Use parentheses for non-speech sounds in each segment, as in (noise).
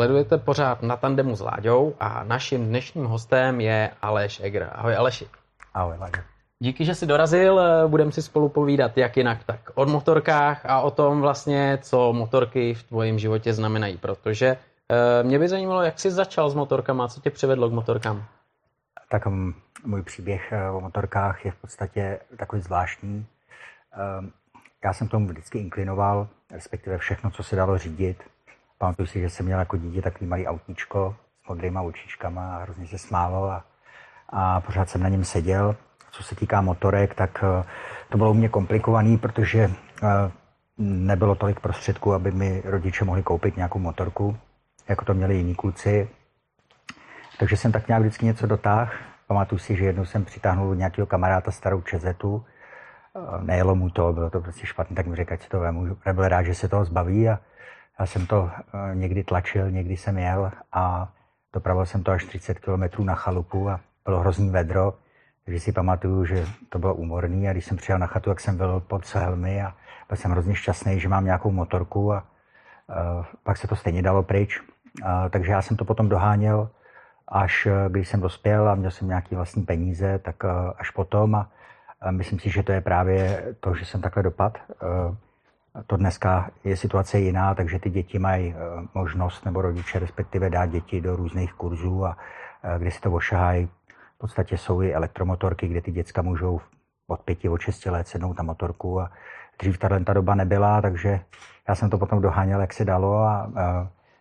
Sledujete pořád na tandemu s Láďou a naším dnešním hostem je Aleš Egr. Ahoj Aleši. Ahoj Láďo. Díky, že jsi dorazil, budeme si spolu povídat jak jinak, tak o motorkách a o tom vlastně, co motorky v tvojem životě znamenají, protože eh, mě by zajímalo, jak jsi začal s motorkama, co tě přivedlo k motorkám? Tak um, můj příběh eh, o motorkách je v podstatě takový zvláštní. Um, já jsem tomu vždycky inklinoval, respektive všechno, co se dalo řídit. Pamatuju si, že jsem měl jako dítě takový malý autíčko s modrýma očičkama a hrozně se smálo a, a pořád jsem na něm seděl. Co se týká motorek, tak uh, to bylo u mě komplikovaný, protože uh, nebylo tolik prostředků, aby mi rodiče mohli koupit nějakou motorku, jako to měli jiní kluci. Takže jsem tak nějak vždycky něco dotáhl. Pamatuju si, že jednou jsem přitáhnul nějakého kamaráda starou čezetu. Eh, nejelo mu to, bylo to prostě špatné, tak mi řekl, ať to vemu. Byl rád, že se toho zbaví a já jsem to eh, někdy tlačil, někdy jsem jel a dopravil jsem to až 30 km na chalupu a bylo hrozný vedro. Takže si pamatuju, že to bylo úmorný a když jsem přijel na chatu, tak jsem byl pod helmy a byl jsem hrozně šťastný, že mám nějakou motorku a uh, pak se to stejně dalo pryč. Uh, takže já jsem to potom doháněl až eh, když jsem dospěl a měl jsem nějaký vlastní peníze, tak eh, až potom a myslím si, že to je právě to, že jsem takhle dopad. Eh, to dneska je situace jiná, takže ty děti mají možnost, nebo rodiče respektive dát děti do různých kurzů a kde si to ošahají. V podstatě jsou i elektromotorky, kde ty děcka můžou od pěti, od šesti let sednout na motorku a dřív tahle ta doba nebyla, takže já jsem to potom doháněl, jak se dalo a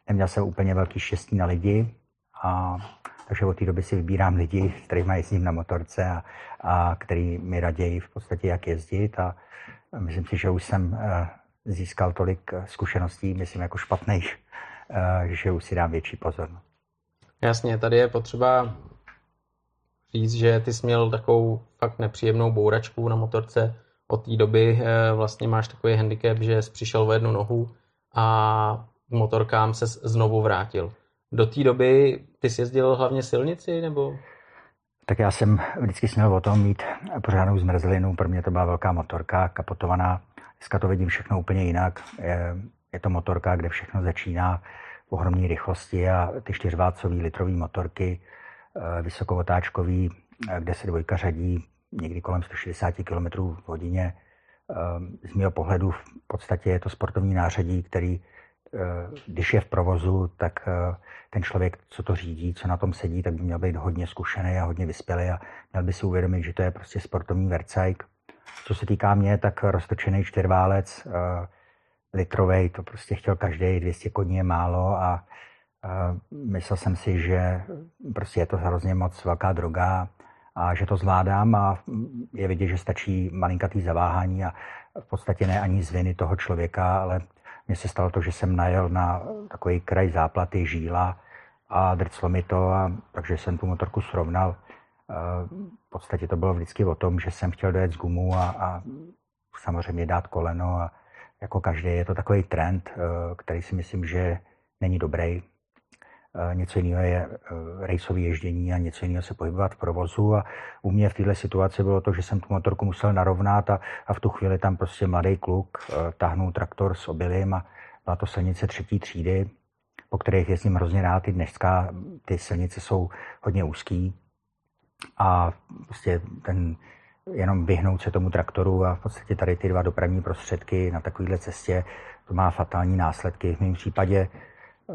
neměl jsem úplně velký štěstí na lidi, a, takže od té doby si vybírám lidi, kteří mají jezdím na motorce a, a který mi raději v podstatě, jak jezdit. A myslím si, že už jsem eh, získal tolik eh, zkušeností, myslím jako špatných, eh, že už si dám větší pozornost. Jasně, tady je potřeba říct, že ty jsi měl takovou fakt nepříjemnou bouračku na motorce. Od té doby vlastně máš takový handicap, že jsi přišel o jednu nohu a k motorkám se znovu vrátil. Do té doby ty jsi jezdil hlavně silnici, nebo? Tak já jsem vždycky směl o tom mít pořádnou zmrzlinu. Pro mě to byla velká motorka, kapotovaná. Dneska to vidím všechno úplně jinak. Je, je to motorka, kde všechno začíná v ohromné rychlosti a ty čtyřválcové litrové motorky, eh, vysokovotáčkový, eh, kde se dvojka řadí někdy kolem 160 km v hodině. Eh, z mého pohledu v podstatě je to sportovní nářadí, který když je v provozu, tak ten člověk, co to řídí, co na tom sedí, tak by měl být hodně zkušený a hodně vyspělý a měl by si uvědomit, že to je prostě sportovní vercajk. Co se týká mě, tak roztočený čtyřválec, uh, litrovej, to prostě chtěl každý, 200 koní je málo a uh, myslel jsem si, že prostě je to hrozně moc velká droga a že to zvládám a je vidět, že stačí malinkatý zaváhání a v podstatě ne ani z viny toho člověka, ale mně se stalo to, že jsem najel na takový kraj záplaty žíla a drclo mi to, a, takže jsem tu motorku srovnal. V podstatě to bylo vždycky o tom, že jsem chtěl dojet z gumu a, a samozřejmě dát koleno a jako každý je to takový trend, e, který si myslím, že není dobrý. E, něco jiného je e, rejsové ježdění a něco jiného se pohybovat v provozu. A u mě v této situaci bylo to, že jsem tu motorku musel narovnat a, a v tu chvíli tam prostě mladý kluk tahnul traktor s obilím a byla to silnice třetí třídy, po kterých jezdím hrozně rád. I dneska ty silnice jsou hodně úzký a prostě ten jenom vyhnout se tomu traktoru a v podstatě tady ty dva dopravní prostředky na takovéhle cestě, to má fatální následky. V mém případě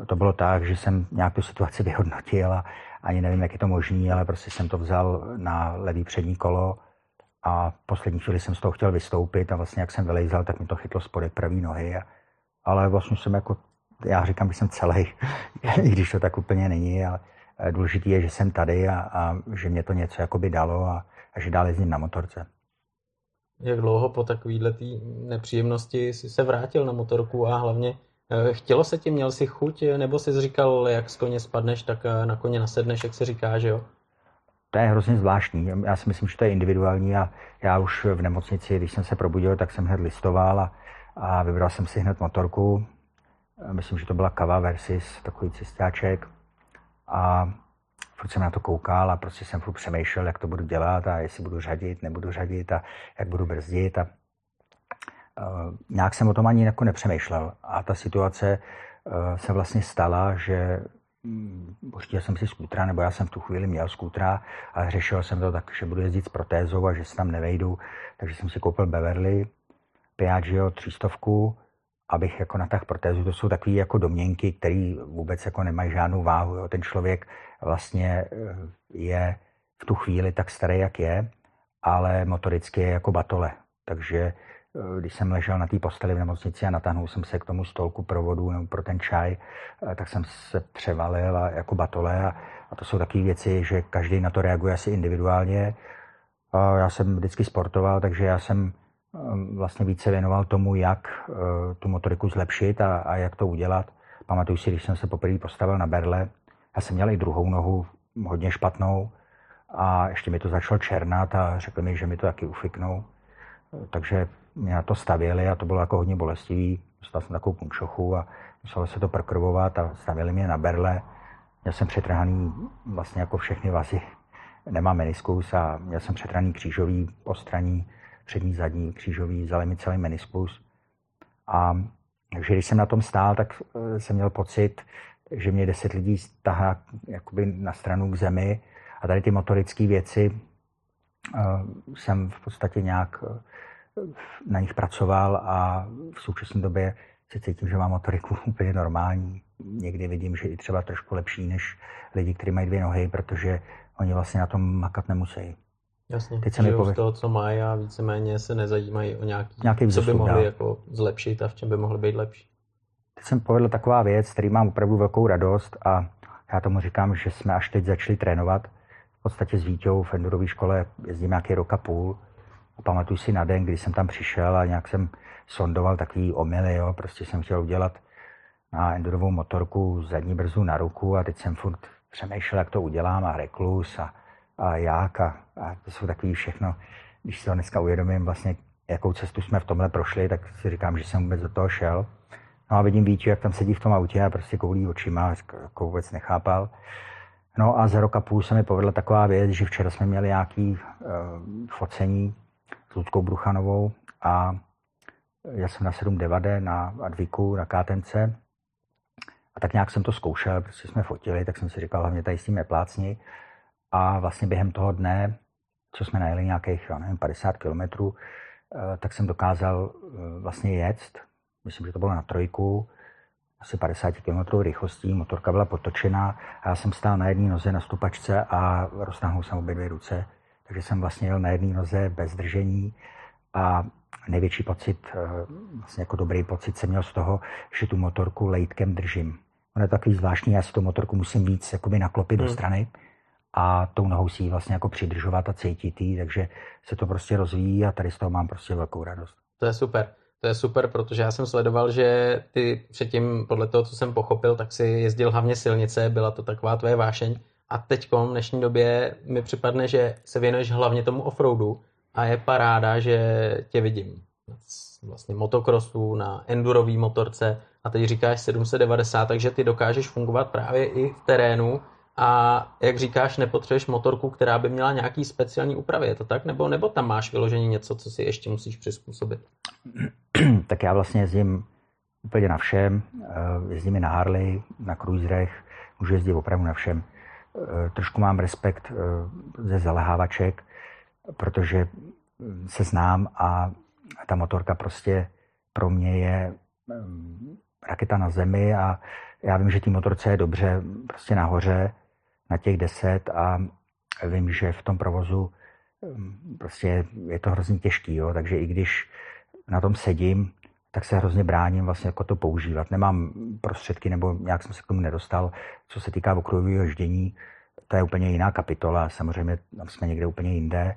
to bylo tak, že jsem nějak tu situaci (laughs) vyhodnotil a ani nevím, jak je to možné, ale prostě jsem to vzal na levý přední kolo a v poslední chvíli jsem z toho chtěl vystoupit a vlastně jak jsem vylejzal, tak mi to chytlo spodek pravý nohy. A, ale vlastně jsem jako, já říkám, že jsem celý, (laughs) i když to tak úplně není, ale důležité je, že jsem tady a, a že mě to něco jakoby dalo a, a že dál jezdím na motorce. Jak dlouho po takovéhle nepříjemnosti jsi se vrátil na motorku a hlavně Eh, chtělo se ti, měl si chuť, nebo jsi říkal, jak z koně spadneš, tak eh, na koně nasedneš, jak se říká, že jo? To je hrozně zvláštní. Já si myslím, že to je individuální a já už v nemocnici, když jsem se probudil, tak jsem hned listoval a, a vybral jsem si hned motorku. Myslím, že to byla Kava Versus, takový cestáček. A furt jsem na to koukal a prostě jsem furt přemýšlel, jak to budu dělat a jestli budu řadit, nebudu řadit a jak budu brzdit. A Uh, nějak jsem o tom ani jako nepřemýšlel. A ta situace se vlastně stala, že pořídil jsem si skútra, nebo já jsem v tu chvíli měl skútra, ale řešil jsem to tak, že budu jezdit s protézou a že se tam nevejdu, takže jsem si koupil Beverly, Piaggio 300, abych jako natáhl protézu. To jsou takové jako domněnky, které vůbec jako nemají žádnou váhu. Jo. Ten člověk vlastně eh, je v tu chvíli tak starý, jak je, ale motoricky je jako batole. Takže eh, když jsem ležel na té posteli v nemocnici a natáhnul jsem se k tomu stolku provodu nebo pro ten čaj, eh, tak jsem se převalil a jako batole a, a to jsou takové věci, že každý na to reaguje asi individuálně. A já jsem vždycky sportoval, takže já jsem vlastně více věnoval tomu, jak tu motoriku zlepšit a, a jak to udělat. Pamatuju si, když jsem se poprvé postavil na berle, já jsem měl i druhou nohu hodně špatnou a ještě mi to začalo černat a řekli mi, že mi to taky ufiknou. Takže mě na to stavěli a to bylo jako hodně bolestivý. Dostal jsem takovou punčochu a muselo se to prokrvovat a stavěli mě na berle. Měl jsem přetrhaný vlastně jako všechny vazy. Nemám meniskus a měl jsem přetrhaný křížový ostraní, přední, zadní křížový, vzali mi celý meniskus. A takže když jsem na tom stál, tak eh, jsem měl pocit, že mě deset lidí stahá jakoby na stranu k zemi a tady ty motorické věci uh, jsem v podstatě nějak uh, na nich pracoval a v současné době se cítím, že mám motoriku (laughs) úplně normální. Někdy vidím, že i třeba trošku lepší než lidi, kteří mají dvě nohy, protože oni vlastně na tom makat nemusí. Jasně, Teď se mi z toho, co mají a víceméně se nezajímají o nějaký, nějaký co by mohli jako zlepšit a v čem by mohli být lepší teď jsem povedl taková věc, který mám opravdu velkou radost a já tomu říkám, že jsme až teď začali trénovat. V podstatě s Vítěou v endurové škole jezdím nějaký rok a půl. A pamatuju si na den, kdy jsem tam přišel a nějak jsem sondoval takový omily, jo. prostě jsem chtěl udělat na endurovou motorku zadní brzu na ruku a teď jsem furt přemýšlel, jak to udělám a reklus a, a jak a, a to jsou takový všechno. Když si to dneska uvědomím vlastně, jakou cestu jsme v tomhle prošli, tak si říkám, že jsem vůbec do toho šel. No a vidím Víťu, jak tam sedí v tom autě a prostě koulí očima, jako vůbec nechápal. No a za rok a půl se mi povedla taková věc, že včera jsme měli nějaký uh, focení s Ludskou Bruchanovou a já jsem na 7 devade na Adviku, na KTMC a tak nějak jsem to zkoušel, prostě jsme fotili, tak jsem si říkal, hlavně tady s tím neplácni. A vlastně během toho dne, co jsme najeli nějakých, já nevím, 50 kilometrů, eh, tak jsem dokázal eh, vlastně jet myslím, že to bylo na trojku, asi 50 km rychlostí, motorka byla potočená a já jsem stál na jedné noze na stupačce a roztáhnul jsem obě dvě ruce, takže jsem vlastně jel na jedné noze bez držení a největší pocit, eh, vlastně jako dobrý pocit jsem měl z toho, že tu motorku lejtkem držím. Ono je takový zvláštní, já si tu motorku musím víc jakoby naklopit hmm. do strany a tou nohou si ji vlastně jako přidržovat a cítit jí, takže se to prostě rozvíjí a tady z toho mám prostě velkou radost. To je super. To je super, protože já jsem sledoval, že ty předtím, podle toho, co jsem pochopil, tak si jezdil hlavně silnice, byla to taková tvoje vášeň. A teď v dnešní době mi připadne, že se věnuješ hlavně tomu offroadu a je paráda, že tě vidím vlastně motokrosu, na endurový motorce a teď říkáš 790, takže ty dokážeš fungovat právě i v terénu a jak říkáš, nepotřebuješ motorku, která by měla nějaký speciální úpravy, je to tak? Nebo, nebo tam máš vyložení něco, co si ještě musíš přizpůsobit? (clears throat) tak já vlastně jezdím úplně na všem. Eh, jezdím i na Harley, na cruiserech, můžu jezdit opravdu na všem. Eh, trošku mám respekt eh, ze zalehávaček, protože se znám a ta motorka prostě pro mě je raketa na zemi a já vím, že té motorce je dobře prostě nahoře na těch deset a vím, že v tom provozu prostě je to hrozně těžký, jo? takže i když na tom sedím, tak se hrozně bráním vlastně jako to používat. Nemám prostředky nebo nějak jsem se k tomu nedostal. Co se týká okruhového ježdění, to je úplně jiná kapitola, samozřejmě tam jsme někde úplně jinde,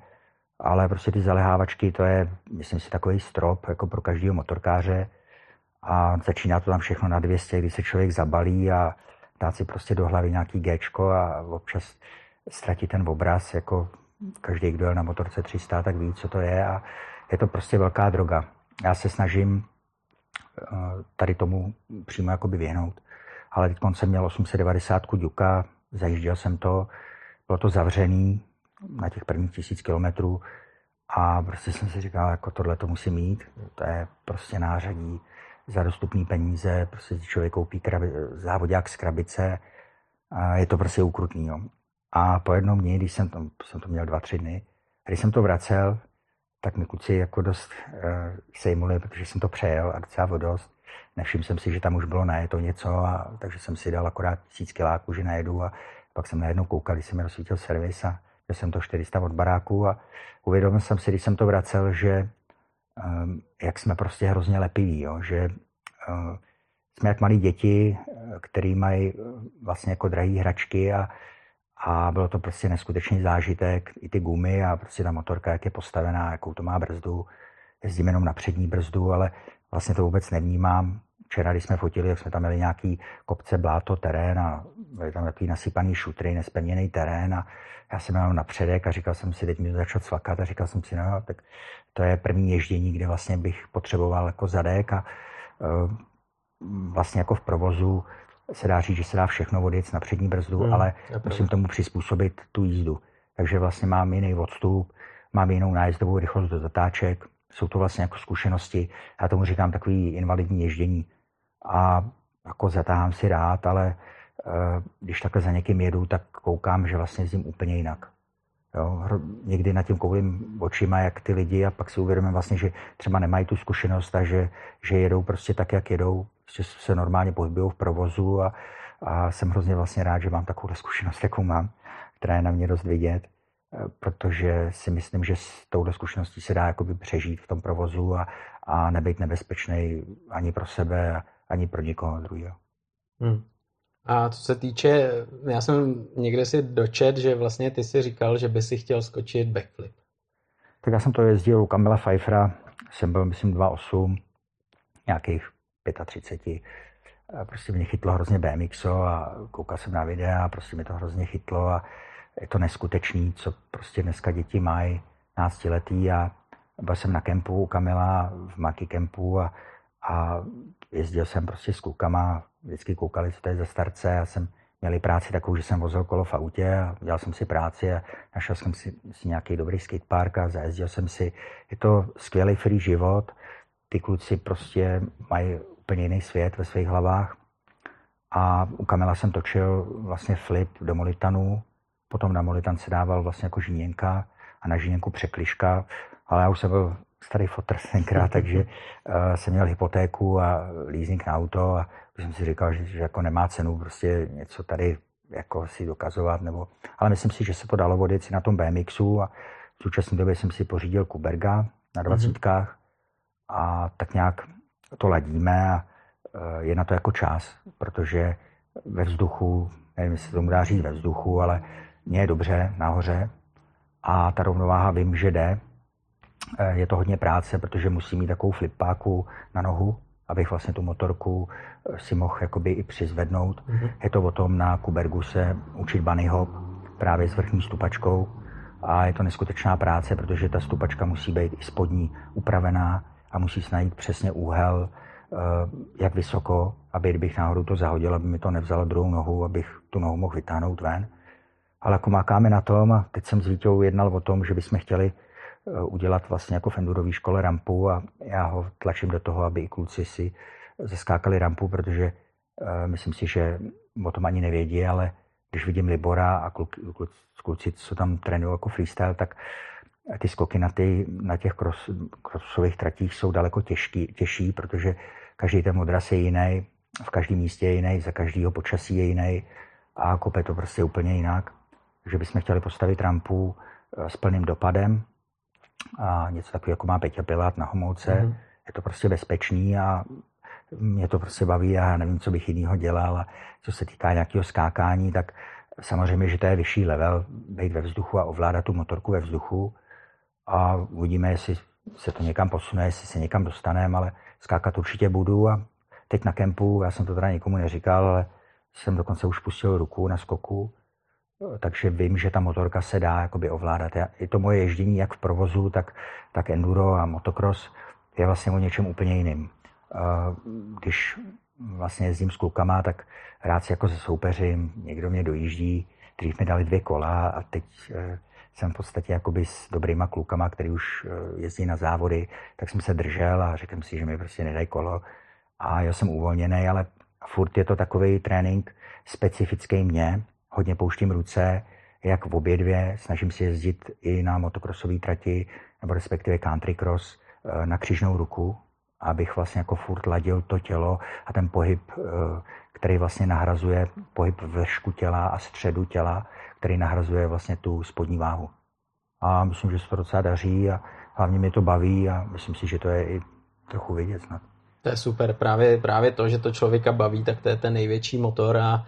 ale prostě ty zalehávačky, to je, myslím si, takový strop jako pro každého motorkáře a začíná to tam všechno na 200, kdy se člověk zabalí a dá si prostě do hlavy nějaký Gčko a občas ztratí ten obraz, jako každý, kdo je na motorce 300, tak ví, co to je a je to prostě velká droga já se snažím eh, tady tomu přímo jakoby věhnout. Ale teď jsem měl 890 Duka, zajížděl jsem to, bylo to zavřený na těch prvních tisíc kilometrů a prostě jsem si říkal, jako tohle to musím mít, to je prostě nářadí za dostupné peníze, prostě člověk koupí krabi, závodák z krabice a je to prostě ukrutný. Jo. A po jednom dní, když jsem to, jsem to měl dva, tři dny, když jsem to vracel, tak mi kluci jako dost uh, sejmuli, protože jsem to přejel a docela o dost. Nevšiml jsem si, že tam už bylo najeto něco, a, takže jsem si dal akorát tisíc kiláků, že najedu a pak jsem najednou koukal, když jsem mi rozsvítil servis a jsem to 400 od baráku a uvědomil jsem si, když jsem to vracel, že jak jsme prostě hrozně lepiví, jo, že uh, jsme jak malí děti, který mají vlastně jako drahé hračky a, a bylo to prostě neskutečný zážitek, i ty gumy a prostě ta motorka, jak je postavená, jakou to má brzdu. Jezdím jenom na přední brzdu, ale vlastně to vůbec nevnímám. Včera, když jsme fotili, jak jsme tam měli nějaký kopce, bláto, terén a byly tam takový nasypaný šutry, nespevněný terén a já jsem měl napředek a říkal jsem si, teď mi to začal cvakat a říkal jsem si, no tak to je první ježdění, kde vlastně bych potřeboval jako zadek a uh, vlastně jako v provozu se dá říct, že se dá všechno odjet na přední brzdu, hmm, ale musím tomu přizpůsobit tu jízdu. Takže vlastně mám jiný odstup, mám jinou nájezdovou rychlost do zatáček, jsou to vlastně jako zkušenosti, já tomu říkám takový invalidní ježdění. A jako zatáhám si rád, ale uh, když takhle za někým jedu, tak koukám, že vlastně jezdím úplně jinak. Jo, někdy nad tím koulím očima, jak ty lidi a pak si uvědomím vlastně, že třeba nemají tu zkušenost a že, že jedou prostě tak, jak jedou, prostě se normálně pohybují v provozu a, a jsem hrozně vlastně rád, že mám takovou zkušenost, jakou mám, která je na mě dost vidět, eh, protože si myslím, že s touhle zkušeností se dá jakoby přežít v tom provozu a, a nebyt nebezpečný ani pro sebe, ani pro někoho druhého. Hmm. A co se týče, já jsem někde si dočet, že vlastně ty si říkal, že by si chtěl skočit backflip. Tak já jsem to jezdil u Kamila Pfeiffera, jsem byl myslím 2,8, nějakých 35. Prostě mě chytlo hrozně BMXo a koukal jsem na videa a prostě mi to hrozně chytlo a je to neskutečný, co prostě dneska děti mají, náctiletý a byl jsem na kempu u Kamila v Maki kempu a, a jezdil jsem prostě s klukama, vždycky koukali, co to je za starce. Já jsem měli práci takovou, že jsem vozil kolo v autě a dělal jsem si práci a našel jsem si, si nějaký dobrý skatepark a zajezdil jsem si. Je to skvělý free život. Ty kluci prostě mají úplně jiný svět ve svých hlavách. A u Kamila jsem točil vlastně flip do Molitanu, potom na Molitan se dával vlastně jako žíněnka a na žíněnku překliška, ale já už jsem byl starý fotr tenkrát, takže uh, jsem měl hypotéku a leasing na auto a jsem si říkal, že, že jako nemá cenu prostě něco tady jako si dokazovat, nebo, ale myslím si, že se to dalo vodit si na tom BMXu a v současné době jsem si pořídil Kuberga na mhm. dvacítkách mm-hmm. a tak nějak to ladíme a uh, je na to jako čas, protože ve vzduchu, nevím, jestli to tomu dá říct ve vzduchu, ale mě je dobře nahoře a ta rovnováha vím, že jde, je to hodně práce, protože musím mít takovou flipáku na nohu, abych vlastně tu motorku eh, si mohl jakoby i přizvednout. Mm-hmm. Je to o tom na Kubergu se učit bunny hop právě s vrchní stupačkou a je to neskutečná práce, protože ta stupačka musí být i spodní upravená a musí se najít přesně úhel, eh, jak vysoko, aby kdybych náhodou to zahodil, aby mi to nevzalo druhou nohu, abych tu nohu mohl vytáhnout ven. Ale jako mákáme na tom a teď jsem s Vítou jednal o tom, že bychom chtěli Eh, udělat vlastně jako v endurové škole rampu a já ho tlačím do toho, aby i kluci si zaskákali rampu, protože uh, myslím si, že o tom ani nevědí, ale když vidím Libora a kluci, kluci co tam trénují jako freestyle, tak ty skoky na, ty, na těch cross, crossových tratích jsou daleko těžký, těžší, protože každý ten odraz je jiný, v každém místě je jiný, za každého počasí je jiný a kope to prostě úplně jinak. Takže bychom chtěli postavit rampu eh, s plným dopadem, a něco takového, jako má Peťa Pilát na Homolce. Mm-hmm. Je to prostě bezpečný a mě to prostě baví a já nevím, co bych jinýho dělal. A co se týká nějakého skákání, tak samozřejmě, že to je vyšší level, být ve vzduchu a ovládat tu motorku ve vzduchu. A uvidíme, jestli se to někam posune, jestli se někam dostaneme, ale skákat určitě budu. A teď na kempu, já jsem to teda nikomu neříkal, ale jsem dokonce už pustil ruku na skoku takže vím, že ta motorka se dá jakoby ovládat. Je to moje ježdění jak v provozu, tak, tak enduro a motocross je vlastně o něčem úplně jiným. Když vlastně jezdím s klukama, tak rád si jako se soupeřím, někdo mě dojíždí, dřív mi dali dvě kola a teď e, jsem v podstatě jakoby s dobrýma klukama, který už e, jezdí na závody, tak jsem se držel a řekl si, že mi prostě nedají kolo a já jsem uvolněný, ale furt je to takový trénink specifický mě. Hodně pouštím ruce, jak v obě dvě, snažím se jezdit i na motokrosové trati, nebo respektive country cross eh, na křižnou ruku, abych vlastně jako furt ladil to tělo a ten pohyb, eh, který vlastně nahrazuje pohyb vršku těla a středu těla, který nahrazuje vlastně tu spodní váhu. A myslím, že se to docela daří a hlavně mě to baví a myslím si, že to je i trochu vidět snad. To je super, právě, právě to, že to člověka baví, tak to je ten největší motor a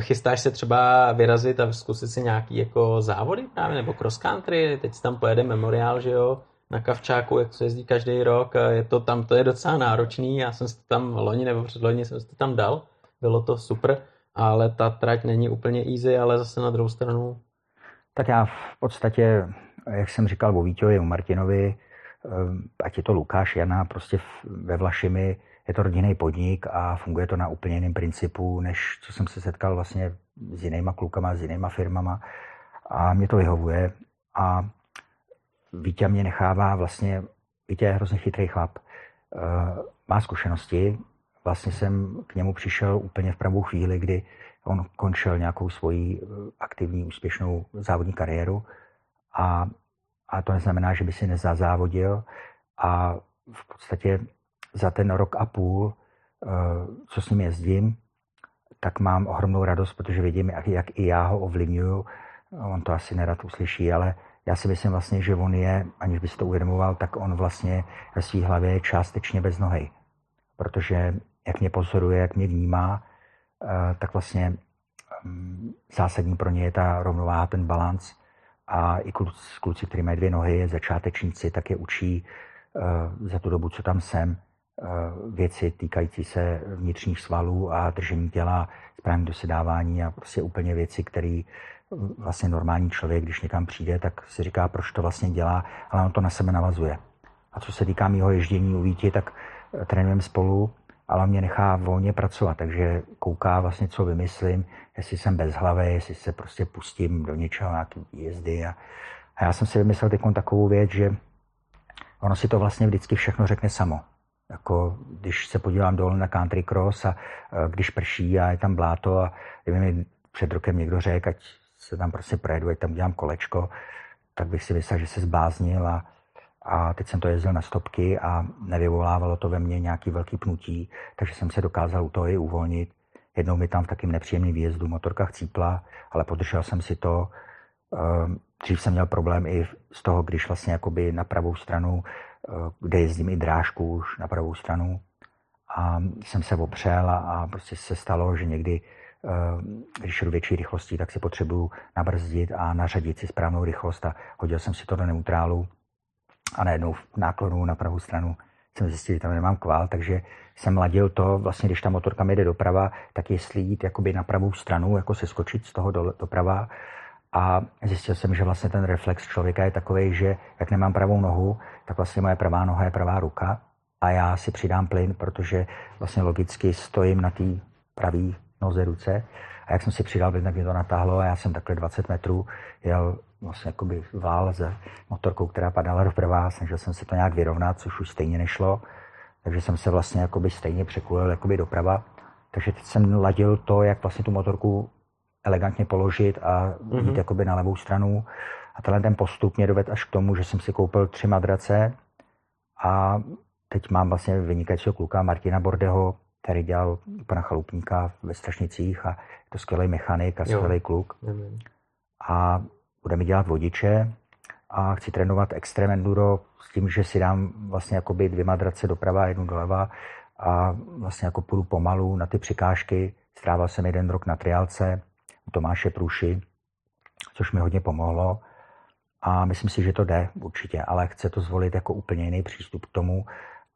chystáš se třeba vyrazit a zkusit si nějaký jako závody právě, nebo cross country, teď tam pojede memoriál, že jo, na Kavčáku, jak se jezdí každý rok, je to tam, to je docela náročný, já jsem si to tam loni nebo předloni jsem si to tam dal, bylo to super, ale ta trať není úplně easy, ale zase na druhou stranu. Tak já v podstatě, jak jsem říkal o Vítěvi, o Martinovi, Ehm, ať je to Lukáš, Jana, prostě ve Vlašimi je to rodinný podnik a funguje to na úplně jiném principu, než co jsem se setkal vlastně s jinýma klukama, s jinýma firmama. A mě to vyhovuje. A Vítě mě nechává vlastně, Vítě je hrozně chytrý chlap, ehm, má zkušenosti, vlastně jsem k němu přišel úplně v pravou chvíli, kdy on končil nějakou svoji eh, aktivní, úspěšnou závodní kariéru. A a to neznamená, že by si nezazávodil. A v podstatě za ten rok a půl, eh, co s ním jezdím, tak mám ohromnou radost, protože vidím, jak, jak i já ho ovlivňuju. On to asi nerad uslyší, ale já si myslím vlastně, že on je, aniž by si to uvědomoval, tak on vlastně ve své hlavě je částečně bez nohy. Protože jak mě pozoruje, jak mě vnímá, eh, tak vlastně mm, zásadní pro ně je ta rovnováha, ten balans a i kluci, kluci kteří mají dvě nohy, začátečníci, tak je učí uh, za tu dobu, co tam jsem, věci týkající se vnitřních svalů a držení těla, správně dosedávání a prostě úplně věci, které vlastně normální člověk, když někam přijde, tak si říká, proč to vlastně dělá, ale on to na sebe navazuje. A co se týká mého ježdění u Víti, tak eh, trénujeme spolu ale mě nechá volně pracovat, takže kouká vlastně, co vymyslím, jestli jsem bez hlavy, jestli se prostě pustím do něčeho, nějaký jízdy. A, a já jsem si vymyslel takovou věc, že ono si to vlastně vždycky všechno řekne samo. Jako když se podívám dolů na country cross a, a když prší a je tam bláto a kdyby mi před rokem někdo řekl, ať se tam prostě projedu, ať tam udělám kolečko, tak bych si myslel, že se zbáznil a, a teď jsem to jezdil na stopky a nevyvolávalo to ve mně nějaký velký pnutí, takže jsem se dokázal u toho i uvolnit. Jednou mi tam v takým nepříjemným výjezdu motorka chcípla, ale podržel jsem si to. Ehm, dřív jsem měl problém i z toho, když vlastně jakoby na pravou stranu, kde jezdím i drážku už na pravou stranu, a jsem se opřel a, a prostě se stalo, že někdy, ehm, když jdu větší rychlostí, tak si potřebuju nabrzdit a nařadit si správnou rychlost a hodil jsem si to do neutrálu. A najednou v náklonu na pravou stranu jsem zjistil, že tam nemám kvál, takže jsem ladil to, vlastně když ta motorka mi jde doprava, tak jestli jít jakoby na pravou stranu, jako se skočit z toho do, doprava a zjistil jsem, že vlastně ten reflex člověka je takový, že jak nemám pravou nohu, tak vlastně moje pravá noha je pravá ruka a já si přidám plyn, protože vlastně logicky stojím na té pravé noze ruce a jak jsem si přidal plyn, tak mě to natáhlo a já jsem takhle 20 metrů jel vlastně jakoby vál se motorkou, která padala doprava, snažil jsem se to nějak vyrovnat, což už stejně nešlo, takže jsem se vlastně jakoby stejně překulil jakoby doprava. Takže teď jsem ladil to, jak vlastně tu motorku elegantně položit a mm-hmm. jít jakoby na levou stranu. A tenhle ten postup mě dovedl až k tomu, že jsem si koupil tři madrace a teď mám vlastně vynikajícího kluka Martina Bordeho, který dělal pana chalupníka ve Strašnicích a je to skvělý mechanik a skvělý kluk. Mm-hmm. A budeme dělat vodiče a chci trénovat extrém enduro s tím, že si dám vlastně jakoby dvě madrace doprava, jednu doleva a vlastně jako půjdu pomalu na ty překážky. Strávil jsem jeden rok na triálce Tomáše Průši, což mi hodně pomohlo. A myslím si, že to jde určitě, ale chce to zvolit jako úplně jiný přístup k tomu.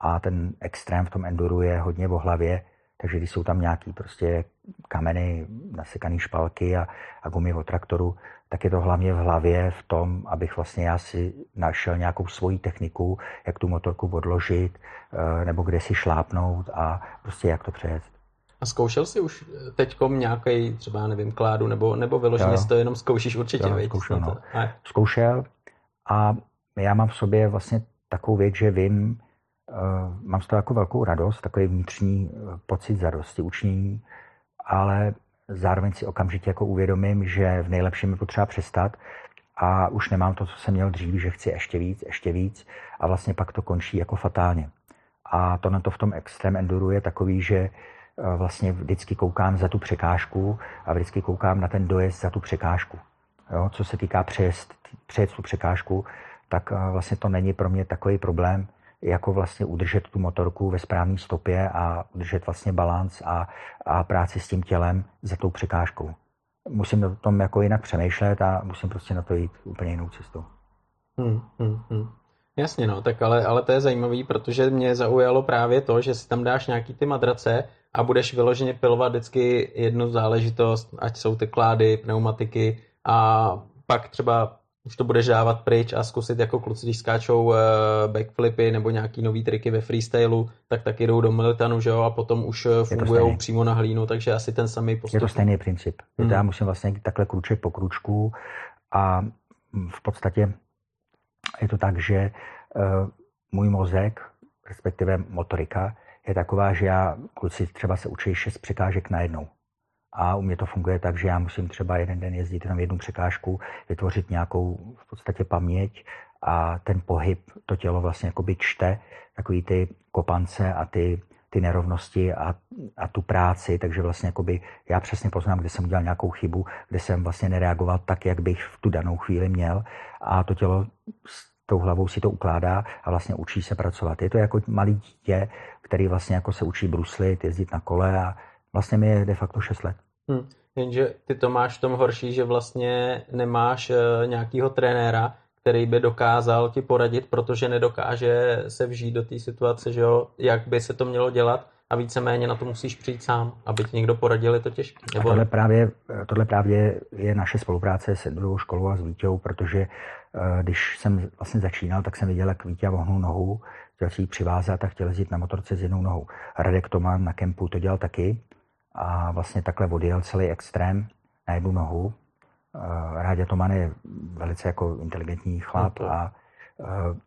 A ten extrém v tom enduru je hodně o hlavě, takže když jsou tam nějaký prostě kameny, nasekané špalky a, a gumy od traktoru, tak je to hlavně v hlavě v tom, abych vlastně já si našel nějakou svoji techniku, jak tu motorku odložit, eh, nebo kde si šlápnout a prostě jak to přejet. A zkoušel jsi už teďkom nějaký třeba, nevím, kládu, nebo, nebo vyloženě si to jenom zkoušíš určitě, jo, zkoušel, no. Zkoušel a já mám v sobě vlastně takovou věc, že vím, mám z toho jako velkou radost, takový vnitřní pocit zadosti, učnění, ale zároveň si okamžitě jako uvědomím, že v nejlepším je potřeba přestat a už nemám to, co jsem měl dřív, že chci ještě víc, ještě víc a vlastně pak to končí jako fatálně. A to na to v tom extrém enduru je takový, že eh, vlastně vždycky koukám za tu překážku a vždycky koukám na ten dojezd za tu překážku. Jo? Co se týká přejezd, přejezd tu překážku, tak eh, vlastně to není pro mě takový problém, jako vlastně udržet tu motorku ve správné stopě a udržet vlastně balans a, a práci s tím tělem za tou překážkou. Musím o tom jako jinak přemýšlet a musím prostě na to jít úplně jinou cestou. Hmm, hmm, hmm. Jasně, no, tak ale, ale to je zajímavý, protože mě zaujalo právě to, že si tam dáš nějaký ty madrace a budeš vyloženě pilovat vždycky jednu záležitost, ať jsou ty klády, pneumatiky a pak třeba už to budeš dávat pryč a zkusit jako kluci, když skáčou uh, backflipy nebo nějaký nový triky ve freestylu, tak taky jdou do militanu, že jo, a potom už eh, fungují přímo na hlínu, takže asi ten samý postup. Je to stejný princip. Hmm. Já musím vlastně takhle kruček po kručku a v podstatě je to tak, že uh, můj mozek, respektive motorika, je taková, že já kluci třeba se učí šest překážek najednou. A u mě to funguje tak, že já musím třeba jeden den jezdit jenom jednu překážku, vytvořit nějakou v podstatě paměť a ten pohyb, to tělo vlastně jakoby čte takový ty kopance a ty, ty nerovnosti a, a tu práci, takže vlastně jakoby já přesně poznám, kde jsem udělal nějakou chybu, kde jsem vlastně nereagoval tak, jak bych v tu danou chvíli měl a to tělo s tou hlavou si to ukládá a vlastně učí se pracovat. Je to jako malý dítě, který vlastně jako se učí bruslit, jezdit na kole a vlastně mi je de facto 6 let. Hmm. Jenže ty to máš v tom horší, že vlastně nemáš uh, nějakýho trenéra, který by dokázal ti poradit, protože nedokáže se vžít do té situace, že jo, jak by se to mělo dělat a víceméně na to musíš přijít sám, aby ti někdo poradil, je to těžké. Nebo... tohle, právě, tohle právě je naše spolupráce s druhou školou a s Vítěou, protože uh, když jsem vlastně začínal, tak jsem viděl, jak Vítě vohnul nohu, chtěl si ji přivázat a chtěl jezdit na motorce s jednou nohou. Radek Toman na kempu to dělal taky, a vlastně takhle odjel celý extrém na jednu nohu. Eh, Rádě Toman je velice jako inteligentní chlap no a eh,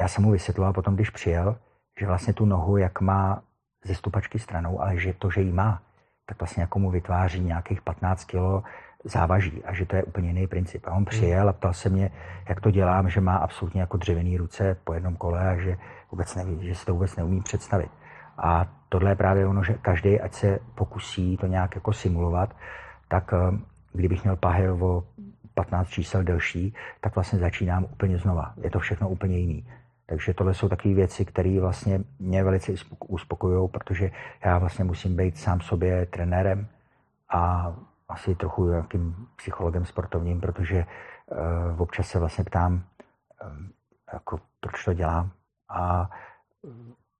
já jsem mu vysvětloval potom, když přijel, že vlastně tu nohu, jak má ze stupačky stranou, ale že to, že ji má, tak vlastně jako mu vytváří nějakých 15 kilo závaží a že to je úplně jiný princip. A on přijel a ptal se mě, jak to dělám, že má absolutně jako dřevěný ruce po jednom kole a že vůbec neví, že si to vůbec neumí představit. A tohle je právě ono, že každý, ať se pokusí to nějak jako simulovat, tak eh, kdybych měl pahy o 15 čísel delší, tak vlastně začínám úplně znova. Je to všechno úplně jiný. Takže tohle jsou takové věci, které vlastně mě velice uspokojují, protože já vlastně musím být sám sobě trenérem a asi trochu nějakým psychologem sportovním, protože uh, občas se vlastně ptám, um, jako, proč to dělám. A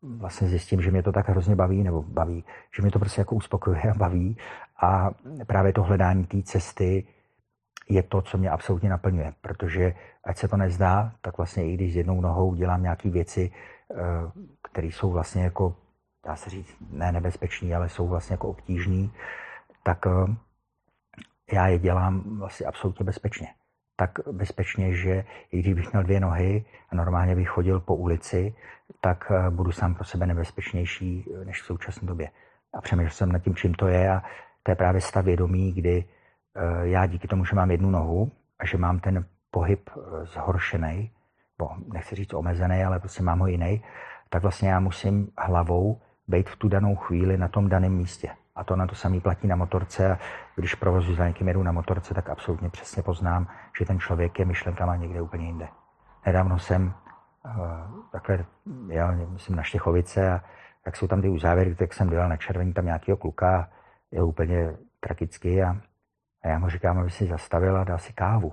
vlastně zjistím, že mě to tak hrozně baví, nebo baví, že mě to prostě jako uspokojuje a baví. A právě to hledání té cesty je to, co mě absolutně naplňuje, protože ať se to nezdá, tak vlastně i když s jednou nohou dělám nějaké věci, eh, které jsou vlastně jako, dá se říct, ne nebezpečný, ale jsou vlastně jako obtížný, tak já je dělám vlastně absolutně bezpečně. Tak bezpečně, že i když bych měl dvě nohy a normálně bych chodil po ulici, tak eh, budu sám pro sebe nebezpečnější eh, než v současné době. A přemýšlel jsem nad tím, čím to je a to je právě stav vědomí, kdy eh, já díky tomu, že mám jednu nohu a že mám ten pohyb zhoršený, bo nechci říct omezený, ale prostě mám ho jiný, tak vlastně já musím hlavou být v tu danou chvíli na tom daném místě. A to na to samý platí na motorce. A když provozu za někým jedu na motorce, tak absolutně přesně poznám, že ten člověk je myšlenkama někde úplně jinde. Nedávno jsem takhle jel, myslím, na Štěchovice a jak jsou tam ty uzávěry, tak jsem dělal na červení tam nějakého kluka, je úplně tragický a, a já mu říkám, aby si zastavil a dal si kávu,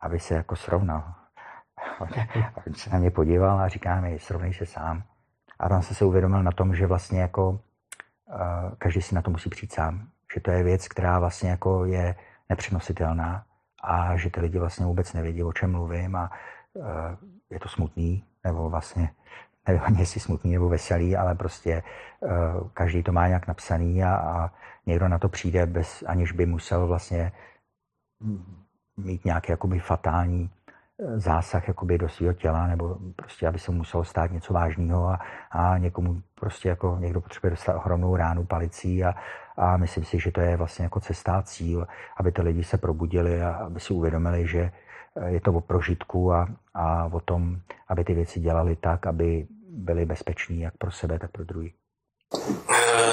aby se jako srovnal. (laughs) A on se na mě podíval a říká mi, srovnej se sám. A tam jsem se uvědomil na tom, že vlastně jako každý si na to musí přijít sám. Že to je věc, která vlastně jako je nepřenositelná a že ty lidi vlastně vůbec nevědí, o čem mluvím a uh, je to smutný, nebo vlastně nevím ani jestli smutný nebo veselý, ale prostě uh, každý to má nějak napsaný a, a někdo na to přijde, bez, aniž by musel vlastně mít nějaký jakoby fatální zásah jakoby do svého těla, nebo prostě, aby se muselo stát něco vážného a, a někomu prostě jako někdo potřebuje dostat ohromnou ránu palicí a, a myslím si, že to je vlastně jako cesta cíl, aby ty lidi se probudili a aby si uvědomili, že je to o prožitku a, a o tom, aby ty věci dělali tak, aby byli bezpeční jak pro sebe, tak pro druhý.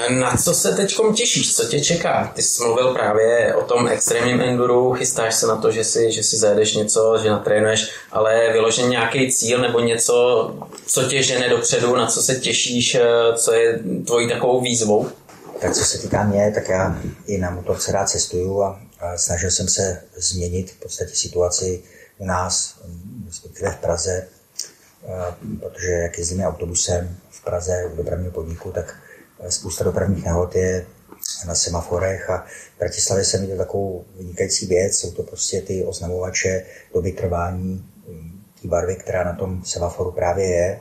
Na co se teď těšíš? Co tě čeká? Ty jsi mluvil právě o tom extrémním enduru, chystáš se na to, že si, že si zajedeš něco, že natrénuješ, ale vyložen nějaký cíl nebo něco, co tě žene dopředu, na co se těšíš, co je tvojí takovou výzvou? Tak co se týká mě, tak já i na motorce rád cestuju a, a snažil jsem se změnit v podstatě situaci u nás, respektive v Praze, protože jak jezdíme autobusem v Praze v dopravním podniku, tak spousta dopravních nehod je na semaforech a v Bratislavě jsem viděl takovou vynikající věc, jsou to prostě ty oznamovače doby trvání hm, té barvy, která na tom semaforu právě je.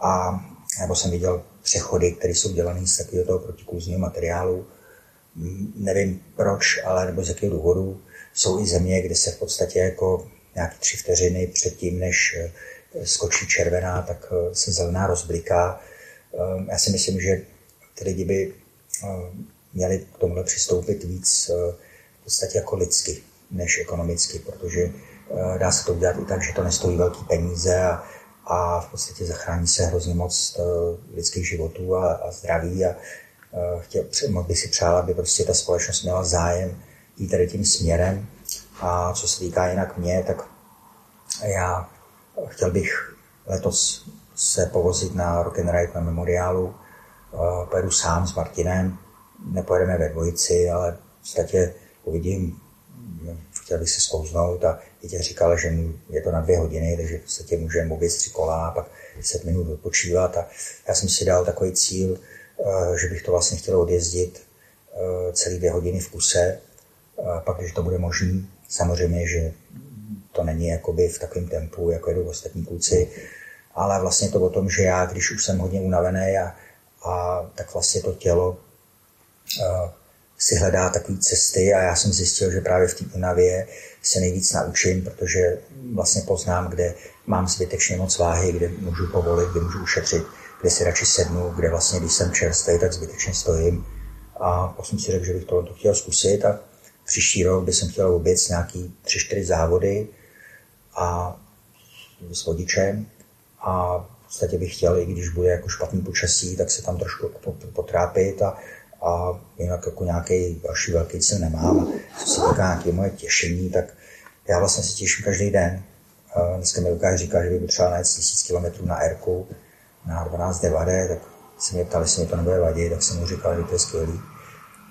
A nebo jsem viděl přechody, které jsou dělané z takového toho protikluzního materiálu. Hm, nevím proč, ale nebo z jakého důvodu. Jsou i země, kde se v podstatě jako nějaké tři vteřiny předtím, než eh, skočí červená, tak eh, se zelená rozbliká. Ehm, já si myslím, že ty lidi by eh, měli k tomuhle přistoupit víc v podstatě jako lidsky, než ekonomicky, protože dá se to udělat i tak, že to nestojí velký peníze a, a v podstatě zachrání se hrozně moc lidských životů a, a zdraví a chtěl, moc by si přál, aby prostě ta společnost měla zájem jít tady tím směrem a co se týká jinak mě, tak já chtěl bych letos se povozit na Rock and Ride na memoriálu. Eh, pojedu sám s Martinem, nepojedeme ve dvojici, ale v podstatě uvidím, chtěl bych se zkouznout a Vítě říkal, že je to na dvě hodiny, takže v podstatě můžeme obět tři kola a pak 10 minut odpočívat. A já jsem si dal takový cíl, eh, že bych to vlastně chtěl odjezdit eh, celý dvě hodiny v kuse, pak, když to bude možné, Samozřejmě, že to není jakoby v takovém tempu, jako jedou ostatní kluci, ale vlastně to o tom, že já, když už jsem hodně unavený a, a tak vlastně to tělo uh, si hledá takové cesty a já jsem zjistil, že právě v té unavě se nejvíc naučím, protože vlastně poznám, kde mám zbytečně moc váhy, kde můžu povolit, kde můžu ušetřit, kde si radši sednu, kde vlastně, když jsem čerstvý, tak zbytečně stojím. A pak jsem si řekl, že bych tohle to chtěl zkusit a Příští rok bych chtěl obět nějaký tři, čtyři závody a s vodičem a podstatě bych chtěl, i když bude jako špatný počasí, tak se tam trošku potrápit a, a jinak jako nějaký další velký cíl nemám. A co se týká nějaké moje těšení, tak já vlastně se těším každý den. Dneska mi Lukáš říká, že by potřeboval najít 1000 km na r na 12 devade, tak se mě ptal, jestli mi to nebude vadit, tak jsem mu říkal, že to je skvělý.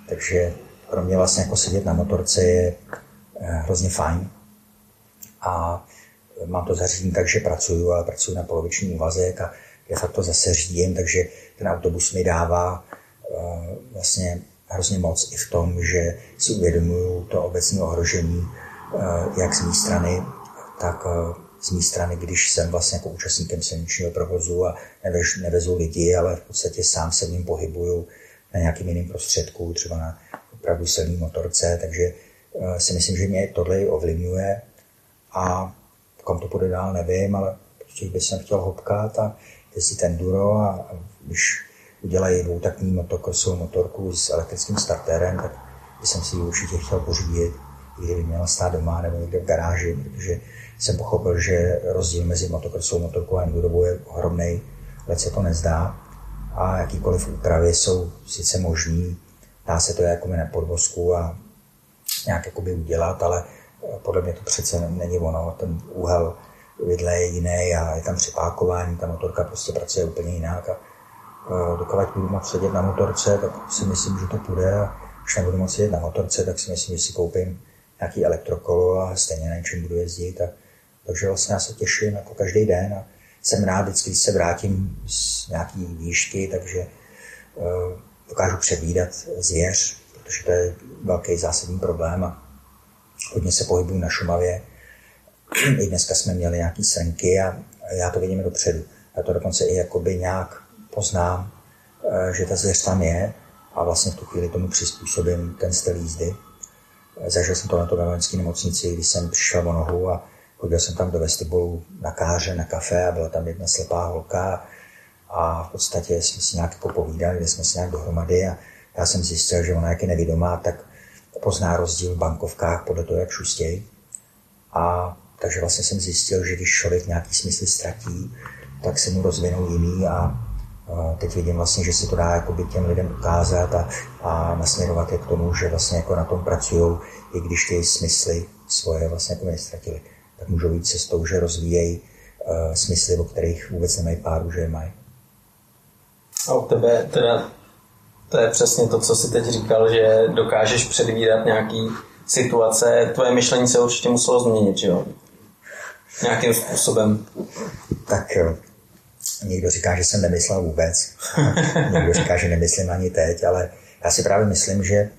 Takže pro mě vlastně jako sedět na motorce je eh, hrozně fajn. A mám to zařízení tak, že pracuju, ale pracuji na poloviční úvazek a de facto zase řídím, takže ten autobus mi dává eh, vlastně hrozně moc i v tom, že si uvědomuju to obecné ohrožení, eh, jak z mé strany, tak z mé strany, když jsem vlastně jako účastníkem silničního provozu a nevez, nevezu lidi, ale v podstatě sám se v něm pohybuju na nějakým jiným prostředku, třeba na opravdu silný motorce, takže eh, si myslím, že mě tohle ovlivňuje. A kam to půjde dál, nevím, ale prostě bych jsem chtěl hopkat a jezdit enduro a když udělají dvoutakní motokrosovou motorku s elektrickým starterem, tak jsem si ji určitě chtěl pořídit, kdyby měla stát doma nebo někde v garáži, protože jsem pochopil, že rozdíl mezi motokrosovou motorkou a enduro je ohromný, ale se to nezdá. A jakýkoliv úpravy jsou sice možný, dá se to jako na podvozku a nějak udělat, ale podle mě to přece není ono. Ten úhel vidle je jiný a je tam připákování, ta motorka prostě pracuje úplně jinak. A eh, dokud budu moct sedět na motorce, tak si myslím, že to půjde. A když nebudu moct sedět na motorce, tak si myslím, že si koupím nějaký elektrokolo a stejně na něčem budu jezdit. A, takže vlastně já se těším jako každý den a jsem rád vždycky, když se vrátím z nějaký výšky, takže uh, dokážu předvídat zvěř, protože to je velký zásadní problém a hodně se pohybuju na Šumavě. (clears throat) I dneska jsme měli nějaký srnky a já to vidím dopředu. Já to dokonce i jakoby nějak poznám, eh, že ta zvěř tam je a vlastně v tu chvíli tomu přizpůsobím ten styl jízdy. Zažil jsem to na to ve vojenské nemocnici, když jsem přišel o nohu a chodil jsem tam do vestibulu na káře, na kafe a byla tam jedna slepá holka a v podstatě jsme si nějak popovídali, kde jsme si nějak dohromady a já jsem zjistil, že ona jak je nevědomá, tak pozná rozdíl v bankovkách podle toho, jak šustějí. A takže vlastně jsem zjistil, že když člověk nějaký smysl ztratí, tak se mu rozvinou jiný a teď vidím vlastně, že se to dá jakoby těm lidem ukázat a, a nasměrovat je k tomu, že vlastně jako na tom pracují, i když ty smysly svoje vlastně jako nestratili. Tak můžou jít cestou, že rozvíjejí uh, smysly, o kterých vůbec nemají páru, že je mají. A u tebe teda to je přesně to, co si teď říkal, že dokážeš předvídat nějaký situace. Tvoje myšlení se určitě muselo změnit, že jo? Nějakým způsobem. Tak někdo říká, že jsem nemyslel vůbec. (laughs) někdo říká, že nemyslím ani teď, ale já si právě myslím, že eh,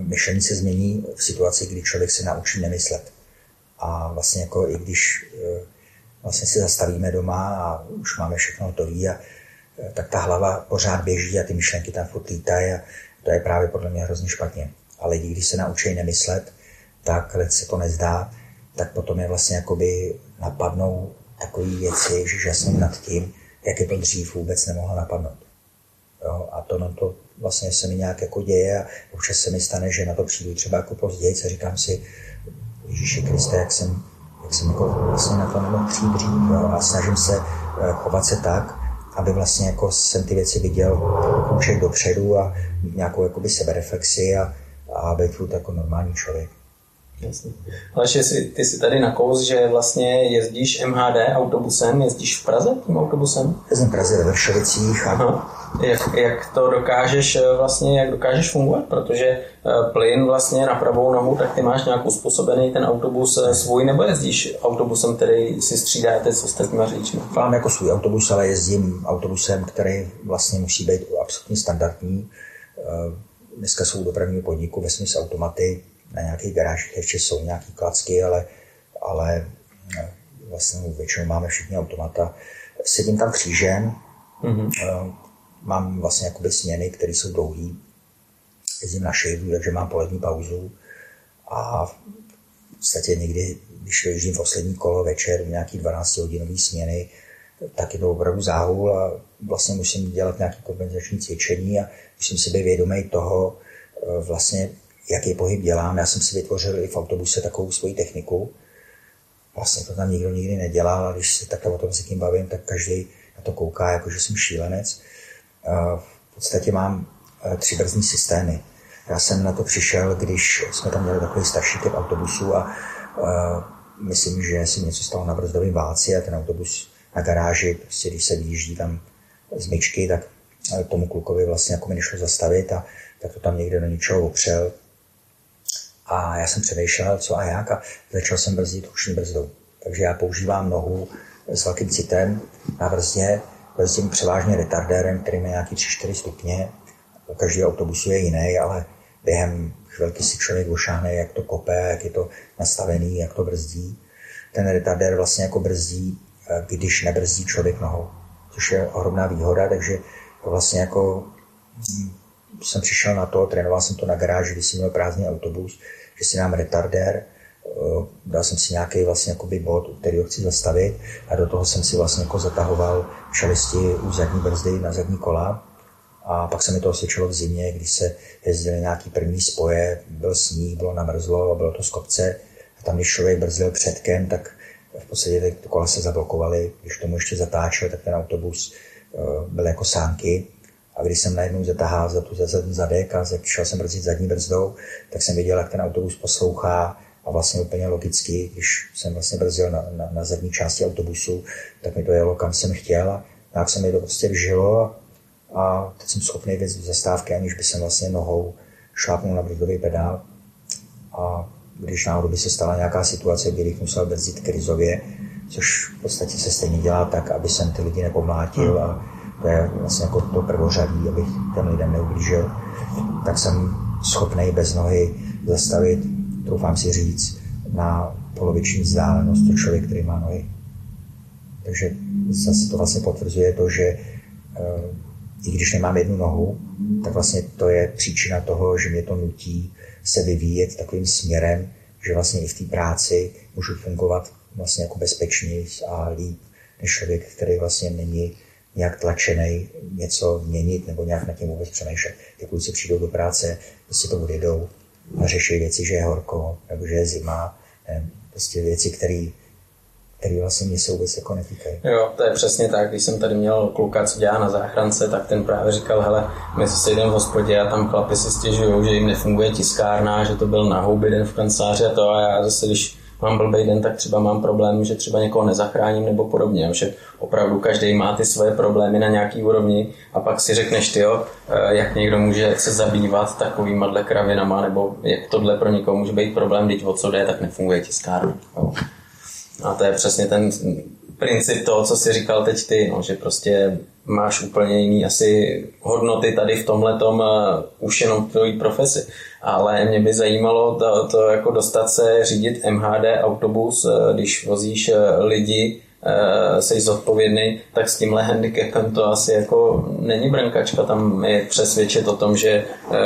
myšlení se změní v situaci, kdy člověk se naučí nemyslet. A vlastně jako i když eh, vlastně si zastavíme doma a už máme všechno hotové a tak ta hlava pořád běží a ty myšlenky tam furt lítají a to je právě podle mě hrozně špatně. A lidi, když se naučí nemyslet, tak se to nezdá, tak potom je vlastně jakoby napadnou takové věci, že žasnou nad tím, jak je to dřív vůbec nemohlo napadnout. Jo? A to, no, to vlastně se mi nějak jako děje a občas se mi stane, že na to přijdu třeba jako později a říkám si, Ježíši Kriste, jak jsem, jak jsem jako vlastně na to nemohl přijít dřív. Jo? A snažím se eh, chovat se tak, aby vlastně jako jsem ty věci viděl kůček dopředu a nějakou jakoby sebereflexi a, a být furt jako normální člověk. Jasně. Ale ty jsi tady na kous, že vlastně jezdíš MHD autobusem, jezdíš v Praze tím autobusem? Jezdím v Praze ve Vršovicích. A... Aha. Jak, jak, to dokážeš eh, vlastně, jak dokážeš fungovat? Protože eh, plyn vlastně na pravou nohu, tak ty máš nějak uspůsobený ten autobus eh, svůj, nebo jezdíš autobusem, který si střídáte s ostatníma řidiči? Mám jako svůj autobus, ale jezdím autobusem, který vlastně musí být absolutně standardní. Dneska jsou dopravní podniku ve smyslu automaty, na nějakých garážích ještě jsou nějaké klacky, ale, ale vlastně většinou máme všichni automata. Sedím tam křížem, mm-hmm mám vlastně jakoby směny, které jsou dlouhé. Jezdím na šejdu, takže mám polední pauzu a v podstatě někdy, když jezdím v poslední kolo večer, nějaký 12 hodinový směny, tak je to opravdu záhul a vlastně musím dělat nějaké kompenzační cvičení a musím si být vědomý toho, eh, vlastně, jaký pohyb dělám. Já jsem si vytvořil i v autobuse takovou svoji techniku. Vlastně to tam nikdo nikdy nedělal a když se takhle o tom s někým bavím, tak každý na to kouká, jako že jsem šílenec v podstatě mám eh, tři brzdní systémy. Já jsem na to přišel, když jsme tam měli takový starší typ autobusu a uh, myslím, že se něco stalo na brzdovém válci a ten autobus na garáži, prostě když se vyjíždí tam z myčky, tak eh, tomu klukovi vlastně jako mi nešlo zastavit a tak to tam někde do něčeho opřel. A já jsem přemýšlel, co a jak a začal jsem brzdit ruční brzdou. Takže já používám nohu s velkým citem na brzdě, jezdím převážně retardérem, který má nějaký 3-4 stupně. Každý autobus je jiný, ale během chvilky si člověk ošáhne, jak to kope, jak je to nastavený, jak to brzdí. Ten retardér vlastně jako brzdí, když nebrzdí člověk nohou, což je ohromná výhoda, takže to vlastně jako hm, jsem přišel na to, trénoval jsem to na garáži, když jsem měl prázdný autobus, že si nám retardér Eh, dal jsem si nějaký vlastně jakoby bod, který ho chci zastavit a do toho jsem si vlastně jako zatahoval šelisti u zadní brzdy na zadní kola. A pak se mi to osvědčilo v zimě, když se jezdili nějaký první spoje, byl sníh, bylo namrzlo, bylo to z kopce. A tam, když člověk brzdil předkem, tak v podstatě ty kola se zablokovaly. Když tomu ještě zatáčel, tak ten autobus eh, byl jako sánky. A když jsem najednou zatahal za tu zadní zadek a začal jsem brzdit zadní brzdou, tak jsem viděl, jak ten autobus poslouchá a vlastně úplně logicky, když jsem vlastně brzdil na, na, na zadní části autobusu, tak mi to jelo, kam jsem chtěl a tak se mi to prostě vžilo a, teď jsem schopný věc z zastávky, aniž by jsem vlastně nohou šlápnul na brzdový pedál. A když náhodou by se stala nějaká situace, kdy bych musel brzdit krizově, což v podstatě se stejně dělá tak, aby jsem ty lidi nepomlátil a to je vlastně jako to prvořadí, abych těm lidem neublížil, tak jsem schopný bez nohy zastavit troufám si říct, na poloviční vzdálenost to člověk, který má nohy. Takže zase to vlastně potvrzuje to, že eh, i když nemám jednu nohu, tak vlastně to je příčina toho, že mě to nutí se vyvíjet takovým směrem, že vlastně i v té práci můžu fungovat vlastně jako bezpečněji a líp než člověk, který vlastně není nějak tlačený něco měnit nebo nějak na tím vůbec přemýšlet. Ty kluci přijdou do práce, prostě to odjedou a řeší věci, že je horko, nebo že je zima, prostě věci, které který vlastně mě se vůbec jako netýkají. Jo, to je přesně tak. Když jsem tady měl kluka, co dělá na záchrance, tak ten právě říkal, hele, my se sejdeme v hospodě a tam chlapi si stěžují, že jim nefunguje tiskárna, že to byl na houby den v kanceláři a to a já zase, když mám blbý den, tak třeba mám problém, že třeba někoho nezachráním nebo podobně. Že opravdu každý má ty svoje problémy na nějaký úrovni a pak si řekneš, ty jo, eh, jak někdo může se zabývat takovýma dle kravinama, nebo jak tohle pro někoho může být problém, když o co jde, tak nefunguje tiskárna. Jo. A to je přesně ten princip toho, co jsi říkal teď ty, no, že prostě máš úplně jiný asi hodnoty tady v tomhle tom uh, už jenom v tvojí profesi. Ale mě by zajímalo to, to jako dostat se řídit MHD autobus, uh, když vozíš uh, lidi, jsi zodpovědný, tak s tímhle handicapem to asi jako není brnkačka, tam je přesvědčit o tom, že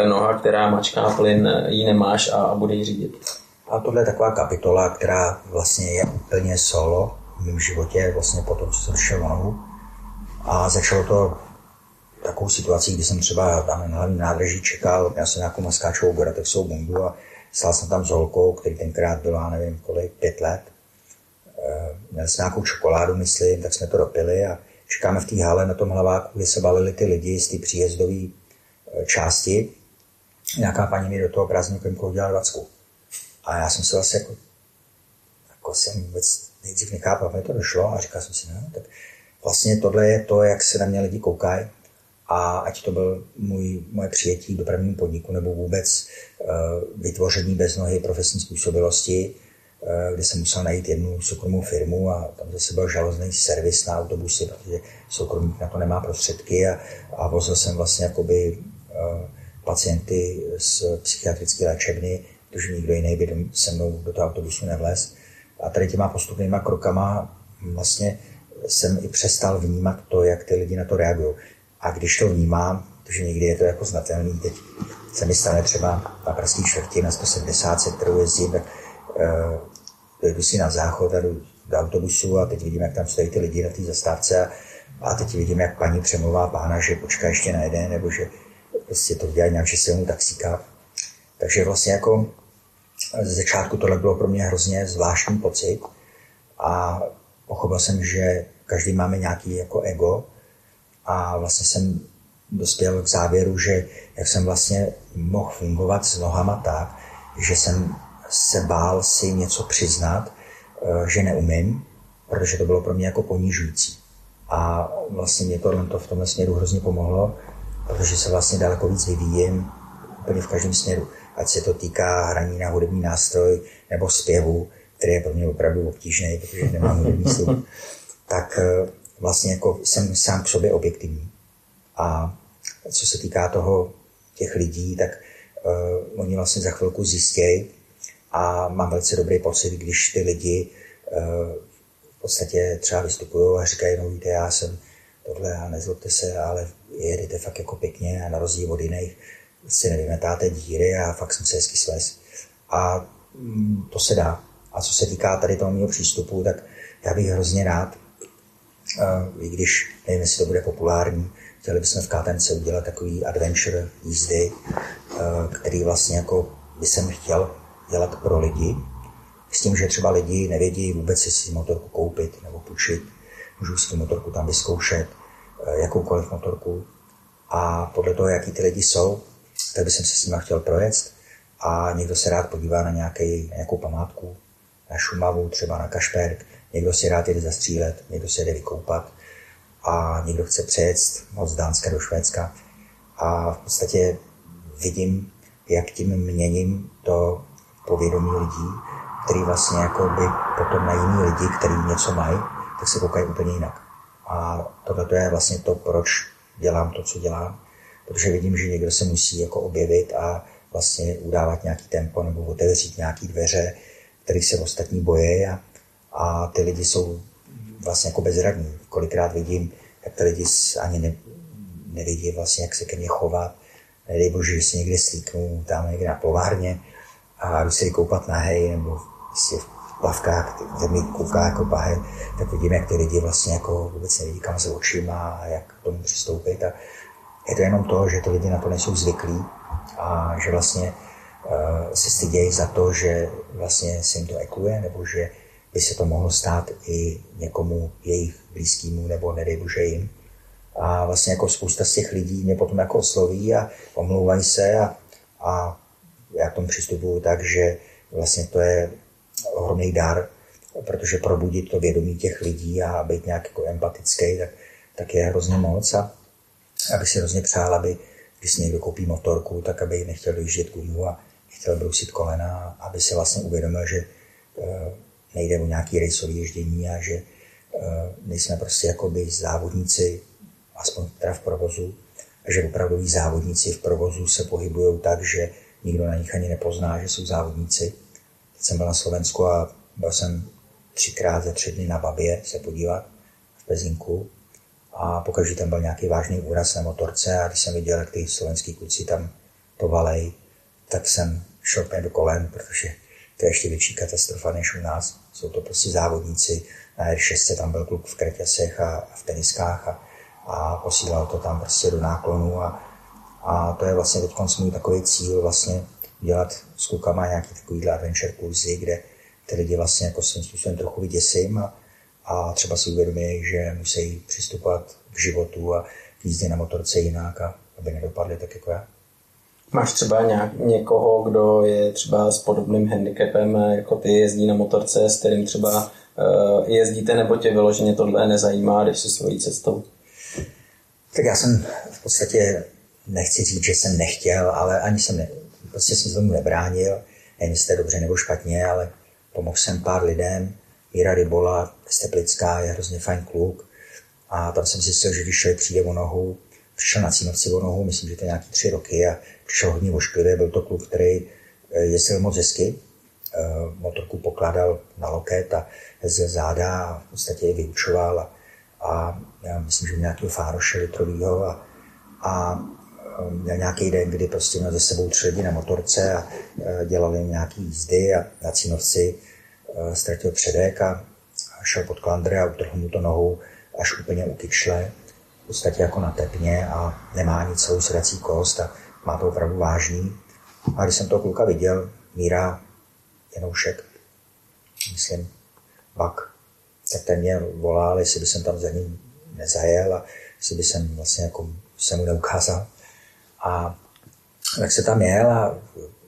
noha, která mačká plyn, ji nemáš a, a bude ji řídit. A tohle je taková kapitola, která vlastně je úplně solo v mém životě, vlastně po tom, co jsem šel. A začalo to takovou situací, kdy jsem třeba tam na hlavní nádraží čekal, já jsem nějakou maskáčovou Goratexovou bundu a stál jsem tam s holkou, který tenkrát byla, nevím kolik, pět let. Eh, měl jsem nějakou čokoládu, myslím, tak jsme to dopili a čekáme v té hale na tom hlaváku, kde se balili ty lidi z té příjezdové eh, části. Nějaká paní mi do toho prázdníku udělala dvacku. A já jsem se vlastně jako, jako jsem vůbec nejdřív nechápal, mi to došlo a říkal jsem si, no, tak vlastně tohle je to, jak se na mě lidi koukají a ať to byl můj, moje přijetí do prvního podniku nebo vůbec uh, vytvoření bez nohy profesní způsobilosti, uh, kde jsem musel najít jednu soukromou firmu a tam zase byl žalozný servis na autobusy, protože soukromník na to nemá prostředky a, a vozil jsem vlastně jakoby uh, pacienty z psychiatrické léčebny protože nikdo jiný by se mnou do toho autobusu nevlez. A tady těma postupnýma krokama vlastně jsem i přestal vnímat to, jak ty lidi na to reagují. A když to vnímám, protože někdy je to jako znatelný, teď se mi stane třeba na Pražský čtvrti na 170, kterou jezdím, tak uh, jdu si na záchod a jdu do autobusu a teď vidím, jak tam stojí ty lidi na té zastávce a, a teď vidím, jak paní přemluvá pána, že počká ještě na jeden, nebo že prostě to dělá nějak, že se mu taxíka. Takže vlastně jako ze začátku tohle bylo pro mě hrozně zvláštní pocit a pochopil jsem, že každý máme nějaký jako ego. A vlastně jsem dospěl k závěru, že jak jsem vlastně mohl fungovat s nohama tak, že jsem se bál si něco přiznat, eh, že neumím, protože to bylo pro mě jako ponižující. A vlastně mě tohle to v tomhle směru hrozně pomohlo, protože se vlastně daleko víc vyvíjím úplně v každém směru. Ať se to týká hraní na hudební nástroj nebo zpěvu, který je pro mě opravdu obtížný, protože nemám hudební sluch, tak eh, vlastně jako jsem sám k sobě objektivní. A co se týká toho těch lidí, tak uh, oni vlastně za chvilku zjistějí a mám velice dobrý pocit, když ty lidi uh, v podstatě třeba vystupují a říkají, no víte, já jsem tohle a nezlobte se, ale jedete fakt jako pěkně a na rozdíl od jiných si nevymetáte díry a fakt jsem se hezky sves. A mm, to se dá. A co se týká tady toho mého přístupu, tak já bych hrozně rád, i když nevím, jestli to bude populární, chtěli bychom v KTMC udělat takový adventure jízdy, který vlastně jako by jsem chtěl dělat pro lidi, s tím, že třeba lidi nevědí vůbec, jestli si motorku koupit nebo půjčit. Můžu si motorku tam vyzkoušet, jakoukoliv motorku. A podle toho, jaký ty lidi jsou, tak bych se s nimi chtěl projet a někdo se rád podívá na, nějaký, na nějakou památku, na Šumavu, třeba na Kašperk, někdo si rád jede zastřílet, někdo se jede vykoupat a někdo chce přejet z Dánska do Švédska. A v podstatě vidím, jak tím měním to povědomí lidí, který vlastně jako by potom na jiný lidi, kteří něco mají, tak se koukají úplně jinak. A tohle je vlastně to, proč dělám to, co dělám protože vidím, že někdo se musí jako objevit a vlastně udávat nějaký tempo nebo otevřít nějaký dveře, kterých se ostatní boje a, a ty lidi jsou vlastně jako bezradní. Kolikrát vidím, jak ty lidi ani ne, nevidí vlastně, jak se ke mně chovat. Nedej bože, že si někde slíknu, tam někde na povárně a jdu se koupat na hej, nebo prostě v plavkách, kde mi kouká jako pahe, tak vidím, jak ty lidi vlastně jako vůbec nevidí, kam se očima a jak k tomu přistoupit. A je to jenom to, že ty lidi na to nejsou zvyklí a že vlastně uh, se stydějí za to, že vlastně se jim to ekluje, nebo že by se to mohlo stát i někomu jejich blízkému, nebo nedej bože jim. A vlastně jako spousta z těch lidí mě potom jako osloví a omlouvají se a, a já k tomu přistupuju tak, že vlastně to je ohromný dar, protože probudit to vědomí těch lidí a být nějak jako empatický, tak, tak je hrozně moc a aby si hrozně přál, aby když si někdo koupí motorku, tak aby nechtěl dojíždět gumu a nechtěl brousit kolena, aby se vlastně uvědomil, že eh, nejde o nějaký rejsový ježdění a že eh, nejsme prostě jakoby závodníci, aspoň teda v provozu, a že opravdoví závodníci v provozu se pohybují tak, že nikdo na nich ani nepozná, že jsou závodníci. Teď jsem byl na Slovensku a byl jsem třikrát za tři dny na Babě se podívat v Pezinku a pokaždé tam byl nějaký vážný úraz na motorce a když jsem viděl, jak ty slovenský kluci tam to valej, tak jsem šel do kolen, protože to je ještě větší katastrofa než u nás. Jsou to prostě závodníci. Na R6 tam byl kluk v kreťasech a v teniskách a, a posílal to tam prostě do náklonu a, a to je vlastně teď můj takový cíl vlastně dělat s klukama nějaký takovýhle adventure kurzy, kde ty lidi vlastně jako svým způsobem trochu vyděsím a, a třeba si uvědomí, že musí přistupovat k životu a k jízdě na motorce jinak, a aby nedopadli tak jako já. Máš třeba nějak, někoho, kdo je třeba s podobným handicapem, jako ty jezdí na motorce, s kterým třeba uh, jezdíte, nebo tě vyloženě tohle nezajímá, když si svojí cestou? Tak já jsem v podstatě, nechci říct, že jsem nechtěl, ale ani jsem ne, prostě jsem tomu nebránil, jestli to dobře nebo špatně, ale pomohl jsem pár lidem, Míra Rybola, Steplická je hrozně fajn kluk a tam jsem zjistil, že když člověk přijde o nohu, přišel na Cínovci nohu, myslím, že to nějaký tři roky a přišel hodně ošklivě, byl to kluk, který eh, jezdil moc hezky, eh, motorku pokládal na loket a jezdil záda v podstatě je vyučoval a, a myslím, že nějakého fároše litrovýho a, a eh, měl nějaký den, kdy prostě měl ze sebou tři lidi na motorce a dělali nějaký jízdy a na Cínovci ztratil předek a šel pod klandry a utrhl mu to nohou až úplně u kyčle, podstatě jako na tepně a nemá nic celou sedací kost a má to opravdu vážný. A když jsem toho kluka viděl, Míra Janoušek, myslím, Bak, tak ten mě volal, jestli by jsem tam za ním nezajel a jestli by jsem vlastně jako se mu neukázal. A tak se tam jel a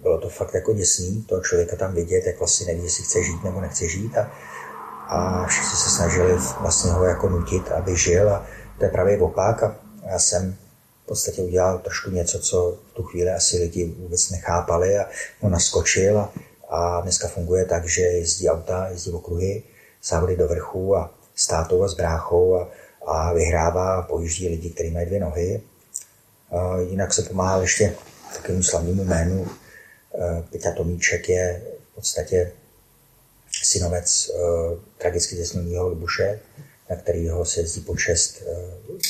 bylo to fakt jako děsný, toho člověka tam vidět, jak vlastně neví, jestli chce žít nebo nechce žít. A, a všichni se snažili vlastně ho jako nutit, aby žil a to je právě opak. A já jsem v podstatě udělal trošku něco, co v tu chvíli asi lidi vůbec nechápali a on naskočil a, a dneska funguje tak, že jezdí auta, jezdí okruhy, závody do vrchu a s tátou a s bráchou a, a vyhrává a pojíždí lidi, kteří mají dvě nohy. A jinak se pomáhal ještě takovému slavnému jménu. Peťa Tomíček je v podstatě synovec uh, tragicky zesnulého Libuše, na kterého se jezdí počest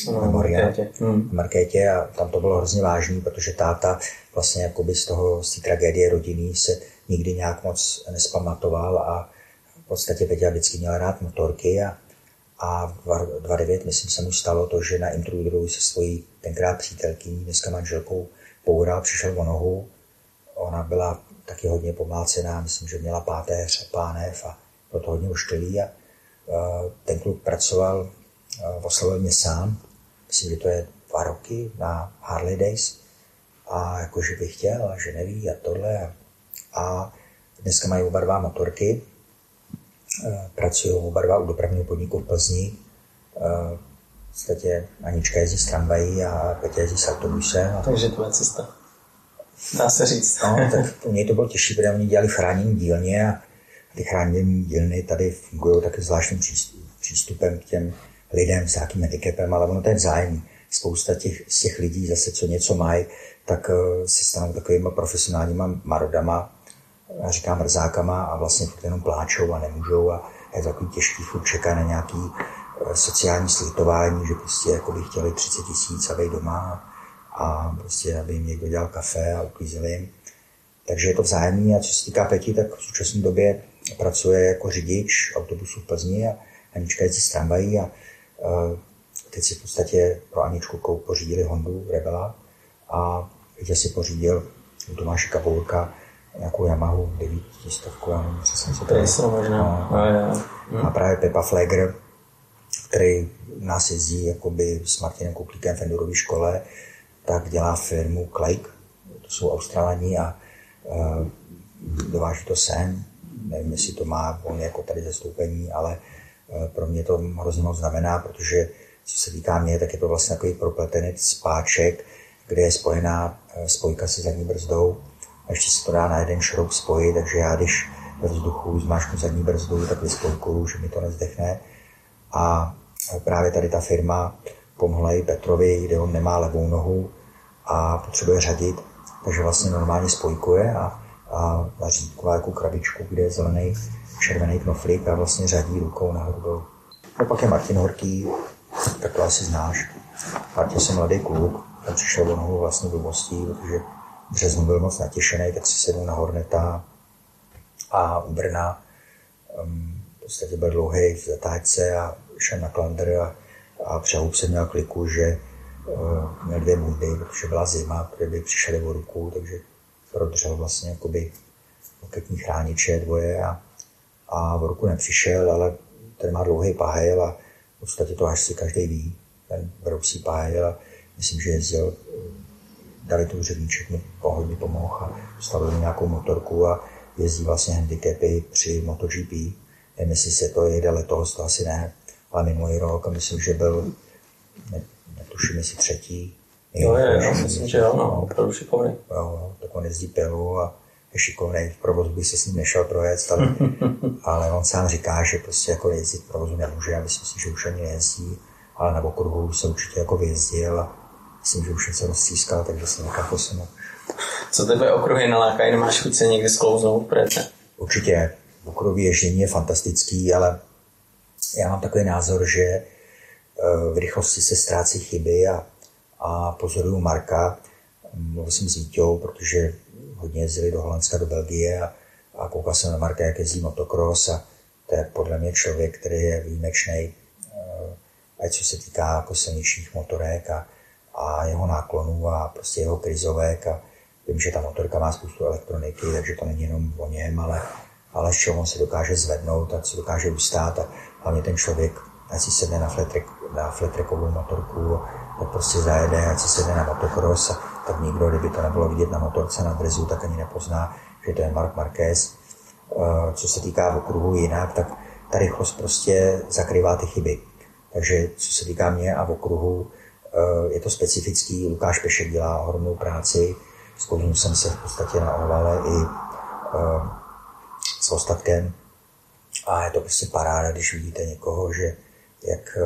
uh, memoria hmm. na Markétě a tam to bylo hrozně vážný, protože táta vlastně jakoby z toho, z té tragédie rodiny se nikdy nějak moc nespamatoval a v podstatě Peťa vždycky měla rád motorky a, a v 2009, myslím, se mu stalo to, že na Intruderu se svojí tenkrát přítelkyní, dneska manželkou, poural, přišel o nohu. Ona byla taky hodně pomlácená, myslím, že měla páteř, pánev a bylo to hodně ošklivý a ten kluk pracoval, oslovil mě sám, myslím, že to je dva roky na Harley Days a jakože bych chtěl a že neví a tohle a, dneska mají oba dva motorky, pracují oba dva u dopravního podniku v Plzni, v podstatě Anička jezdí s tramvají a Petě jezdí s autobusem. Takže to je cesta. Dá se říct. No, tak u něj to bylo těžší, protože oni dělali chránění dílně a ty chráněné dílny tady fungují taky zvláštním přístupem k těm lidem s nějakým handicapem, ale ono to je vzájemný. Spousta těch, z těch lidí zase, co něco mají, tak eh, se stanou takovými profesionálníma marodama, já říkám mrzákama a vlastně furt jenom pláčou a nemůžou a je takový těžký, furt čeká na nějaký eh, sociální slitování, že prostě jako by chtěli 30 tisíc a doma a prostě, aby jim někdo dělal kafe a uklízel jim. Takže je to vzájemný a co se týká Peti, tak v současné době pracuje jako řidič autobusu v Plzni a Anička jezdí s tramvají a teď si v podstatě pro Aničku pořídili Hondu Rebela a Petě si pořídil u Tomáše Kapourka nějakou Yamahu 900, já nevím přesně, co to je. možná. No, no, no. A právě Pepa Flegr, který nás jezdí jakoby s Martinem Kuklíkem v Endurové škole, tak dělá firmu Clake, to jsou Australani a uh, dováží to sem. Nevím, jestli to má on jako tady zastoupení, ale uh, pro mě to hrozně moc znamená, protože co se týká mě, tak je to vlastně takový propletený spáček, kde je spojená uh, spojka se zadní brzdou a ještě se to dá na jeden šroub spojit, takže já když ve vzduchu zmášknu zadní brzdu, tak vyspolkuju, že mi to nezdechne. A právě tady ta firma pomohla i Petrovi, kde on nemá levou nohu a potřebuje řadit, takže vlastně normálně spojkuje a, a vaří jako krabičku, kde je zelený, červený knoflík a vlastně řadí rukou nahoru dolů. A pak je Martin Horký, tak to asi znáš. Martin je mladý kluk, tam přišel do nohu vlastně blbostí, protože v březnu byl moc natěšený, tak si sedl na Horneta a u Brna um, v podstatě byl dlouhý v zatáčce a šel na Klander a, a přehub se měl kliku, že uh, měl dvě bundy, protože byla zima, které by přišly o ruku, takže prodržel vlastně jakoby loketní chrániče dvoje a, a v ruku nepřišel, ale ten má dlouhý pahel a v podstatě to až si každý ví, ten brousí pahel a myslím, že jezdil dali to úředníček, mi hodně pomohl a stavili nějakou motorku a jezdí vlastně handicapy při MotoGP. Nevím, jestli se to jede letos, to asi ne, ale minulý rok a myslím, že byl, ne, netuším, jestli třetí. Jo, je, jo, myslím, že jo, no, opravdu šikovný. Jo, jo, tak on jezdí pilu a je šikovný, v provozu by se s ním nešel projet, ale, (laughs) ale on sám říká, že prostě jako jezdit v provozu nemůže, já myslím si, že už ani nejezdí, ale na okruhu se určitě jako vyjezdil a myslím, že už něco rozstřískal, takže se někam posunu. Co tebe okruhy nalákají? Nemáš chuť se někdy sklouznout prece? Určitě. Okruhový ježdění je fantastický, ale já mám takový názor, že eh, v rychlosti se ztrácí chyby a, a pozoruju Marka. Mluvil jsem s Vítěou, protože hodně jezdili do Holandska, do Belgie a, a koukal jsem na Marka, jak jezdí motocross a to je podle mě člověk, který je výjimečný, eh, ať co se týká jako silničních motorek a, a jeho náklonů a prostě jeho krizovek a vím, že ta motorka má spoustu elektroniky, takže to není jenom o něm, ale, ale z čeho on se dokáže zvednout a co dokáže ustát a hlavně ten člověk, ať si sedne na fletrek, na fletrekovou motorku, tak prostě zajede, ať si sedne na motocross, tak nikdo, kdyby to nebylo vidět na motorce, na drezu, tak ani nepozná, že to je Mark Marquez. Eh, co se týká okruhu jinak, tak ta rychlost prostě zakrývá ty chyby. Takže co se týká mě a v okruhu, Eh, je to specifický, Lukáš Pešek dělá ohromnou práci, Zkoumil jsem se v podstatě na ovale i eh, s ostatkem a je to prostě paráda, když vidíte někoho, že jak,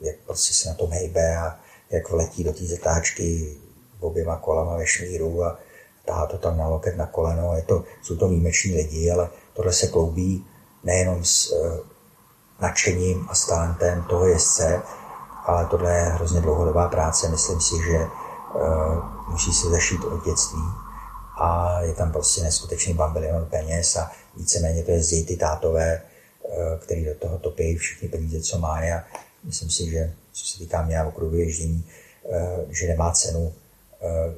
jak prostě se na tom hejbe a jak vletí do té zatáčky oběma kolama ve šmíru a tahá to tam na loket na koleno. Je to, jsou to výjimeční lidi, ale tohle se kloubí nejenom s uh, nadšením a s talentem toho jezdce, ale tohle je hrozně dlouhodobá práce. Myslím si, že uh, musí se zašít od dětství a je tam prostě neskutečný bambilion peněz a víceméně to jezdí ty tátové, uh, který do toho topí všichni peníze, co má a myslím si, že co se týká mě a okruhu ježdění, uh, že nemá cenu uh,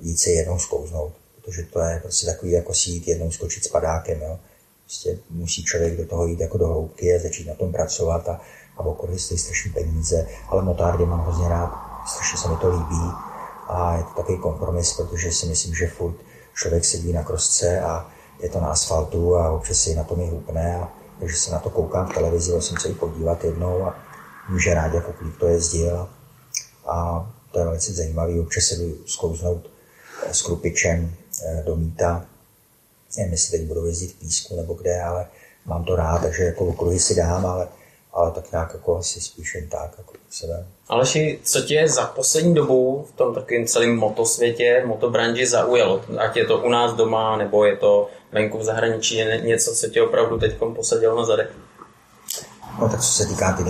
jít se jednou zkouznout, protože to je prostě takový jako si jít jednou skočit s padákem. Jo. Prostě musí člověk do toho jít jako do hloubky a začít na tom pracovat a a okruhy stojí strašné peníze, ale motárdy mám hrozně rád, strašně se mi to líbí a je to takový kompromis, protože si myslím, že furt člověk sedí na krosce a je to na asfaltu a občas si na tom je hupne a takže se na to koukám v televizi, jsem se i podívat jednou a vím, že rád jako klík to jezdil a to je velice zajímavé, občas se jdu zkouznout s krupičem eh, do míta, nevím, jestli teď budu jezdit v písku nebo kde, ale mám to rád, takže jako okruhy si dám, ale ale tak nějak jako asi spíš jen tak, jako sebe. Aleši, co tě za poslední dobu v tom takovém celém motosvětě, motobranži zaujalo? Ať je to u nás doma, nebo je to venku v zahraničí, něco, co tě opravdu teď posadilo na zadek? No tak co se týká ty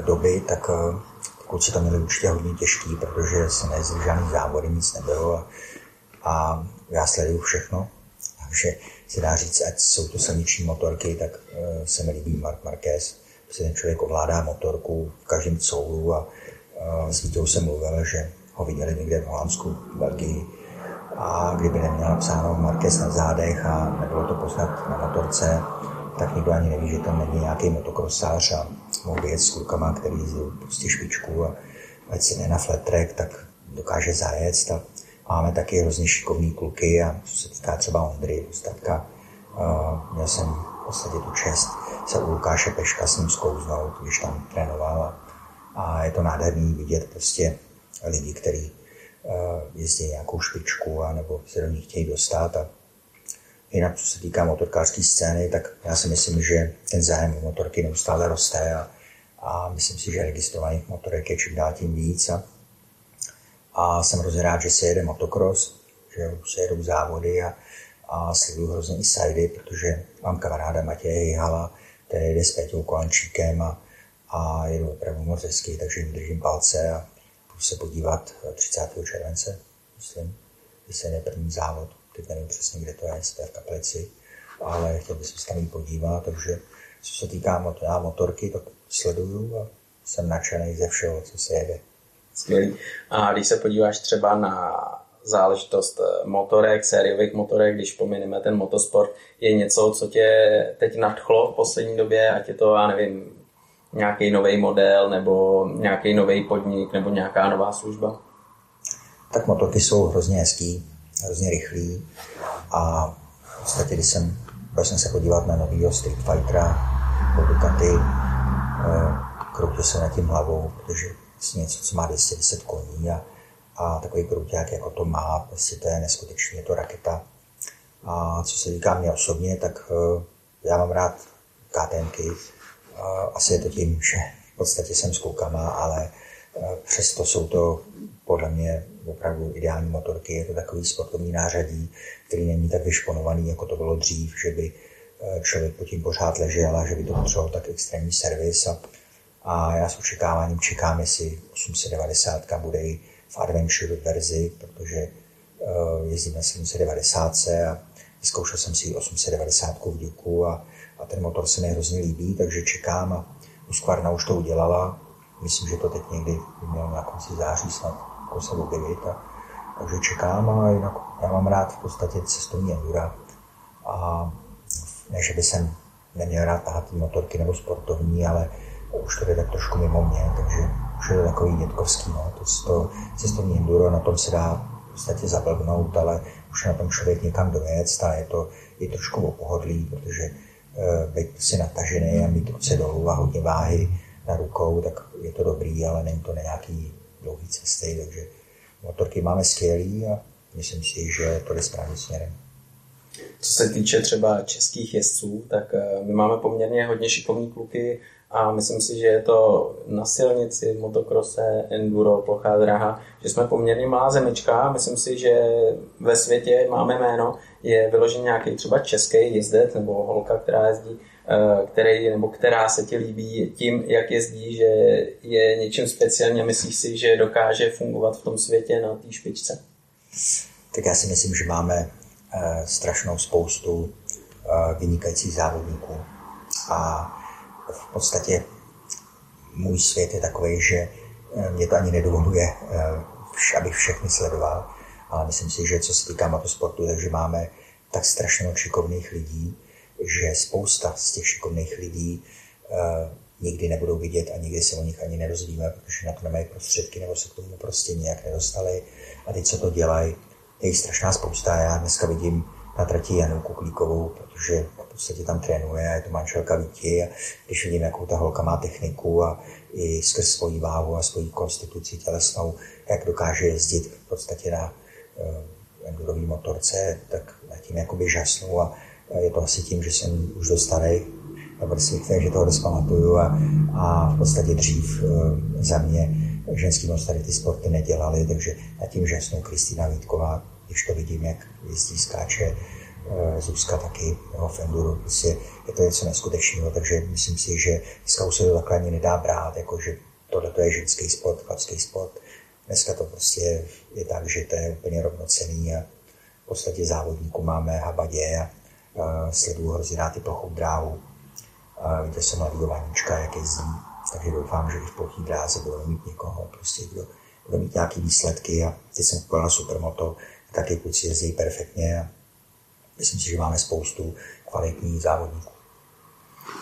doby, tak eh, kluci to měli určitě hodně těžký, protože se nejezdil žádný závody, nic nebylo a, a já sleduju všechno. Takže se dá říct, ať jsou to silniční motorky, tak uh, se mi líbí Mark Marquez, protože ten člověk ovládá motorku v každém coulu a uh, s Vítou jsem mluvil, že ho viděli někde v Holandsku, v Belgii, a kdyby neměl napsáno Marquez na zádech a nebylo to poznat na motorce, tak nikdo ani neví, že tam není nějaký motokrosář a mohl jet s klukama, který prostě špičku a ať jde na flat track, tak dokáže zajet. A máme taky hrozně šikovný kluky a co se týká třeba Ondry Ustatka, uh, měl jsem v podstatě tu čest se u Lukáše Peška s ním zkouznout, když tam trénoval a, a je to nádherný vidět prostě lidi, kteří uh, jezdí nějakou špičku a nebo se do ní chtějí dostat a Jinak, co se týká motorkářské scény, tak já si myslím, že ten zájem o motorky neustále roste a, a myslím si, že registrovaných motorek je čím dál tím víc. A, a jsem hrozně rád, že se jede motocross, že se jedou závody a, a sleduju hrozně i sajdy, protože mám kamaráda Matěje Hala, který jede s Peťou Kolančíkem a, a jedu opravdu moc hezky, takže jim držím palce a budu se podívat 30. července, myslím, že se jde první závod teď nevím přesně, kde to je, jestli to je v Kaplici, ale chtěl bych se tam podívat, takže co se týká motor, já motorky, tak sleduju a jsem nadšený ze všeho, co se jede. Skvělý. A když se podíváš třeba na záležitost eh, motorek, sériových motorek, když pomineme ten motosport, je něco, co tě teď nadchlo v poslední době, ať je to, já nevím, nějaký nový model, nebo nějaký nový podnik, nebo nějaká nová služba? Tak motorky jsou hrozně hezký hrozně rychlý a v podstatě, když jsem, byl jsem se podívat na novýho Street Fightera po Ducati, eh, kroutil jsem na tím hlavou, protože vlastně něco, co má 210 koní a, a takový krouták, jako to má, prostě to je neskutečný, je to raketa. A co se týká mě osobně, tak uh, já mám rád KTMky. Asi je to tím, že v podstatě jsem s koukama, ale uh, přesto jsou to podle mě opravdu ideální motorky. Je to takový sportovní nářadí, který není tak vyšponovaný, jako to bylo dřív, že by eh, člověk pod tím pořád ležel a že by to potřeboval tak extrémní servis. A, a já s očekáváním čekám, jestli 890 bude i v Adventure verzi, protože uh, jezdím na 790 a vyzkoušel jsem si 890 v Duku a, a ten motor se mi hrozně líbí, takže čekám a Husqvarna už to udělala. Myslím, že to teď někdy mělo na konci září snad jako se objevit. A, takže čekám a jinak já mám rád v podstatě cestovní endura. A ne, že by jsem neměl rád tahat motorky nebo sportovní, ale už to jde tak trošku mimo mě, takže už je to takový dětkovský. No. To, to cestovní enduro, na tom se dá v podstatě zablbnout, ale už na tom člověk někam dojet a je to i trošku opohodlý, protože e, být si natažený a mít ruce dolů a hodně váhy na rukou, tak je to dobrý, ale není to nějaký dlouhé cesty, takže motorky máme skvělý a myslím si, že to jde správným směrem. Co se týče třeba českých jezdců, tak eh, my máme poměrně hodně šikovní kluky a myslím si, že je to na silnici, motokrose, enduro, plochá dráha, že jsme poměrně malá zemička myslím si, že ve světě máme jméno, je vyložen nějaký třeba český jezdec nebo holka, která jezdí který, nebo která se ti líbí tím, jak jezdí, že je něčím speciálně a myslíš si, že dokáže fungovat v tom světě na té špičce? Tak já si myslím, že máme uh, strašnou spoustu uh, vynikajících závodníků. A v podstatě můj svět je takový, že mě to ani nedovoluje, abych všechny sledoval, ale myslím si, že co se týká motosportu, takže máme tak strašně šikovných lidí, že spousta z těch šikovných lidí uh, nikdy nebudou vidět a nikdy se o nich ani nerozvíme, protože na to nemají prostředky nebo se k tomu prostě nějak nedostali. A teď co to dělají, je jich strašná spousta. Já dneska vidím na trati Janu Kuklíkovou, protože v podstatě tam trénuje a je to manželka Víti a když vidím, jakou ta holka má techniku a i skrz svoji váhu a svoji konstituci tělesnou, jak dokáže jezdit v podstatě na uh, endurový motorce, tak na tím jakoby žasnu a je to asi tím, že jsem už dost starý, nebo respektive, že toho dost pamatuju a, a v podstatě dřív e, za mě ženský moc tady ty sporty nedělali, takže na tím žasnou Kristýna Vítková, když to vidím, jak jezdí, skáče, e, Zuzka taky, jo, v prostě je to něco neskutečného, takže myslím si, že dneska už se to takhle ani nedá brát, jako že tohle je ženský sport, chlapský sport. Dneska to prostě je tak, že to je úplně rovnocený a podstatě závodníků máme habadě a sleduju hrozně rád ty plochou dráhu. Viděl jsem mladého Vaníčka, jak jezdí, takže doufám, že i v plochý dráze budou mít někoho, prostě kdo bude mít nějaké výsledky a teď jsem koupil na Supermoto, taky kluci jezdí perfektně a myslím si, že máme spoustu kvalitních závodníků.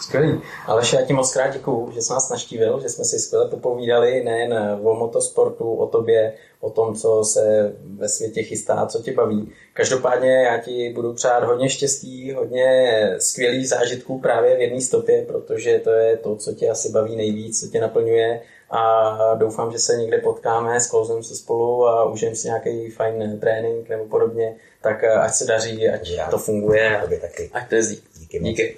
Skvělý. Aleš, já ti moc krát děkuju, že jsi nás naštívil, že jsme si skvěle popovídali nejen o motosportu, o tobě, o tom, co se ve světě chystá, co tě baví. Každopádně já ti budu přát hodně štěstí, hodně skvělých zážitků právě v jedné stopě, protože to je to, co tě asi baví nejvíc, co tě naplňuje a doufám, že se někde potkáme, sklouznem se spolu a užijeme si nějaký fajn trénink nebo podobně, tak ať se daří, ať já, to funguje, taky. ať to jezdí. Díky. Díky.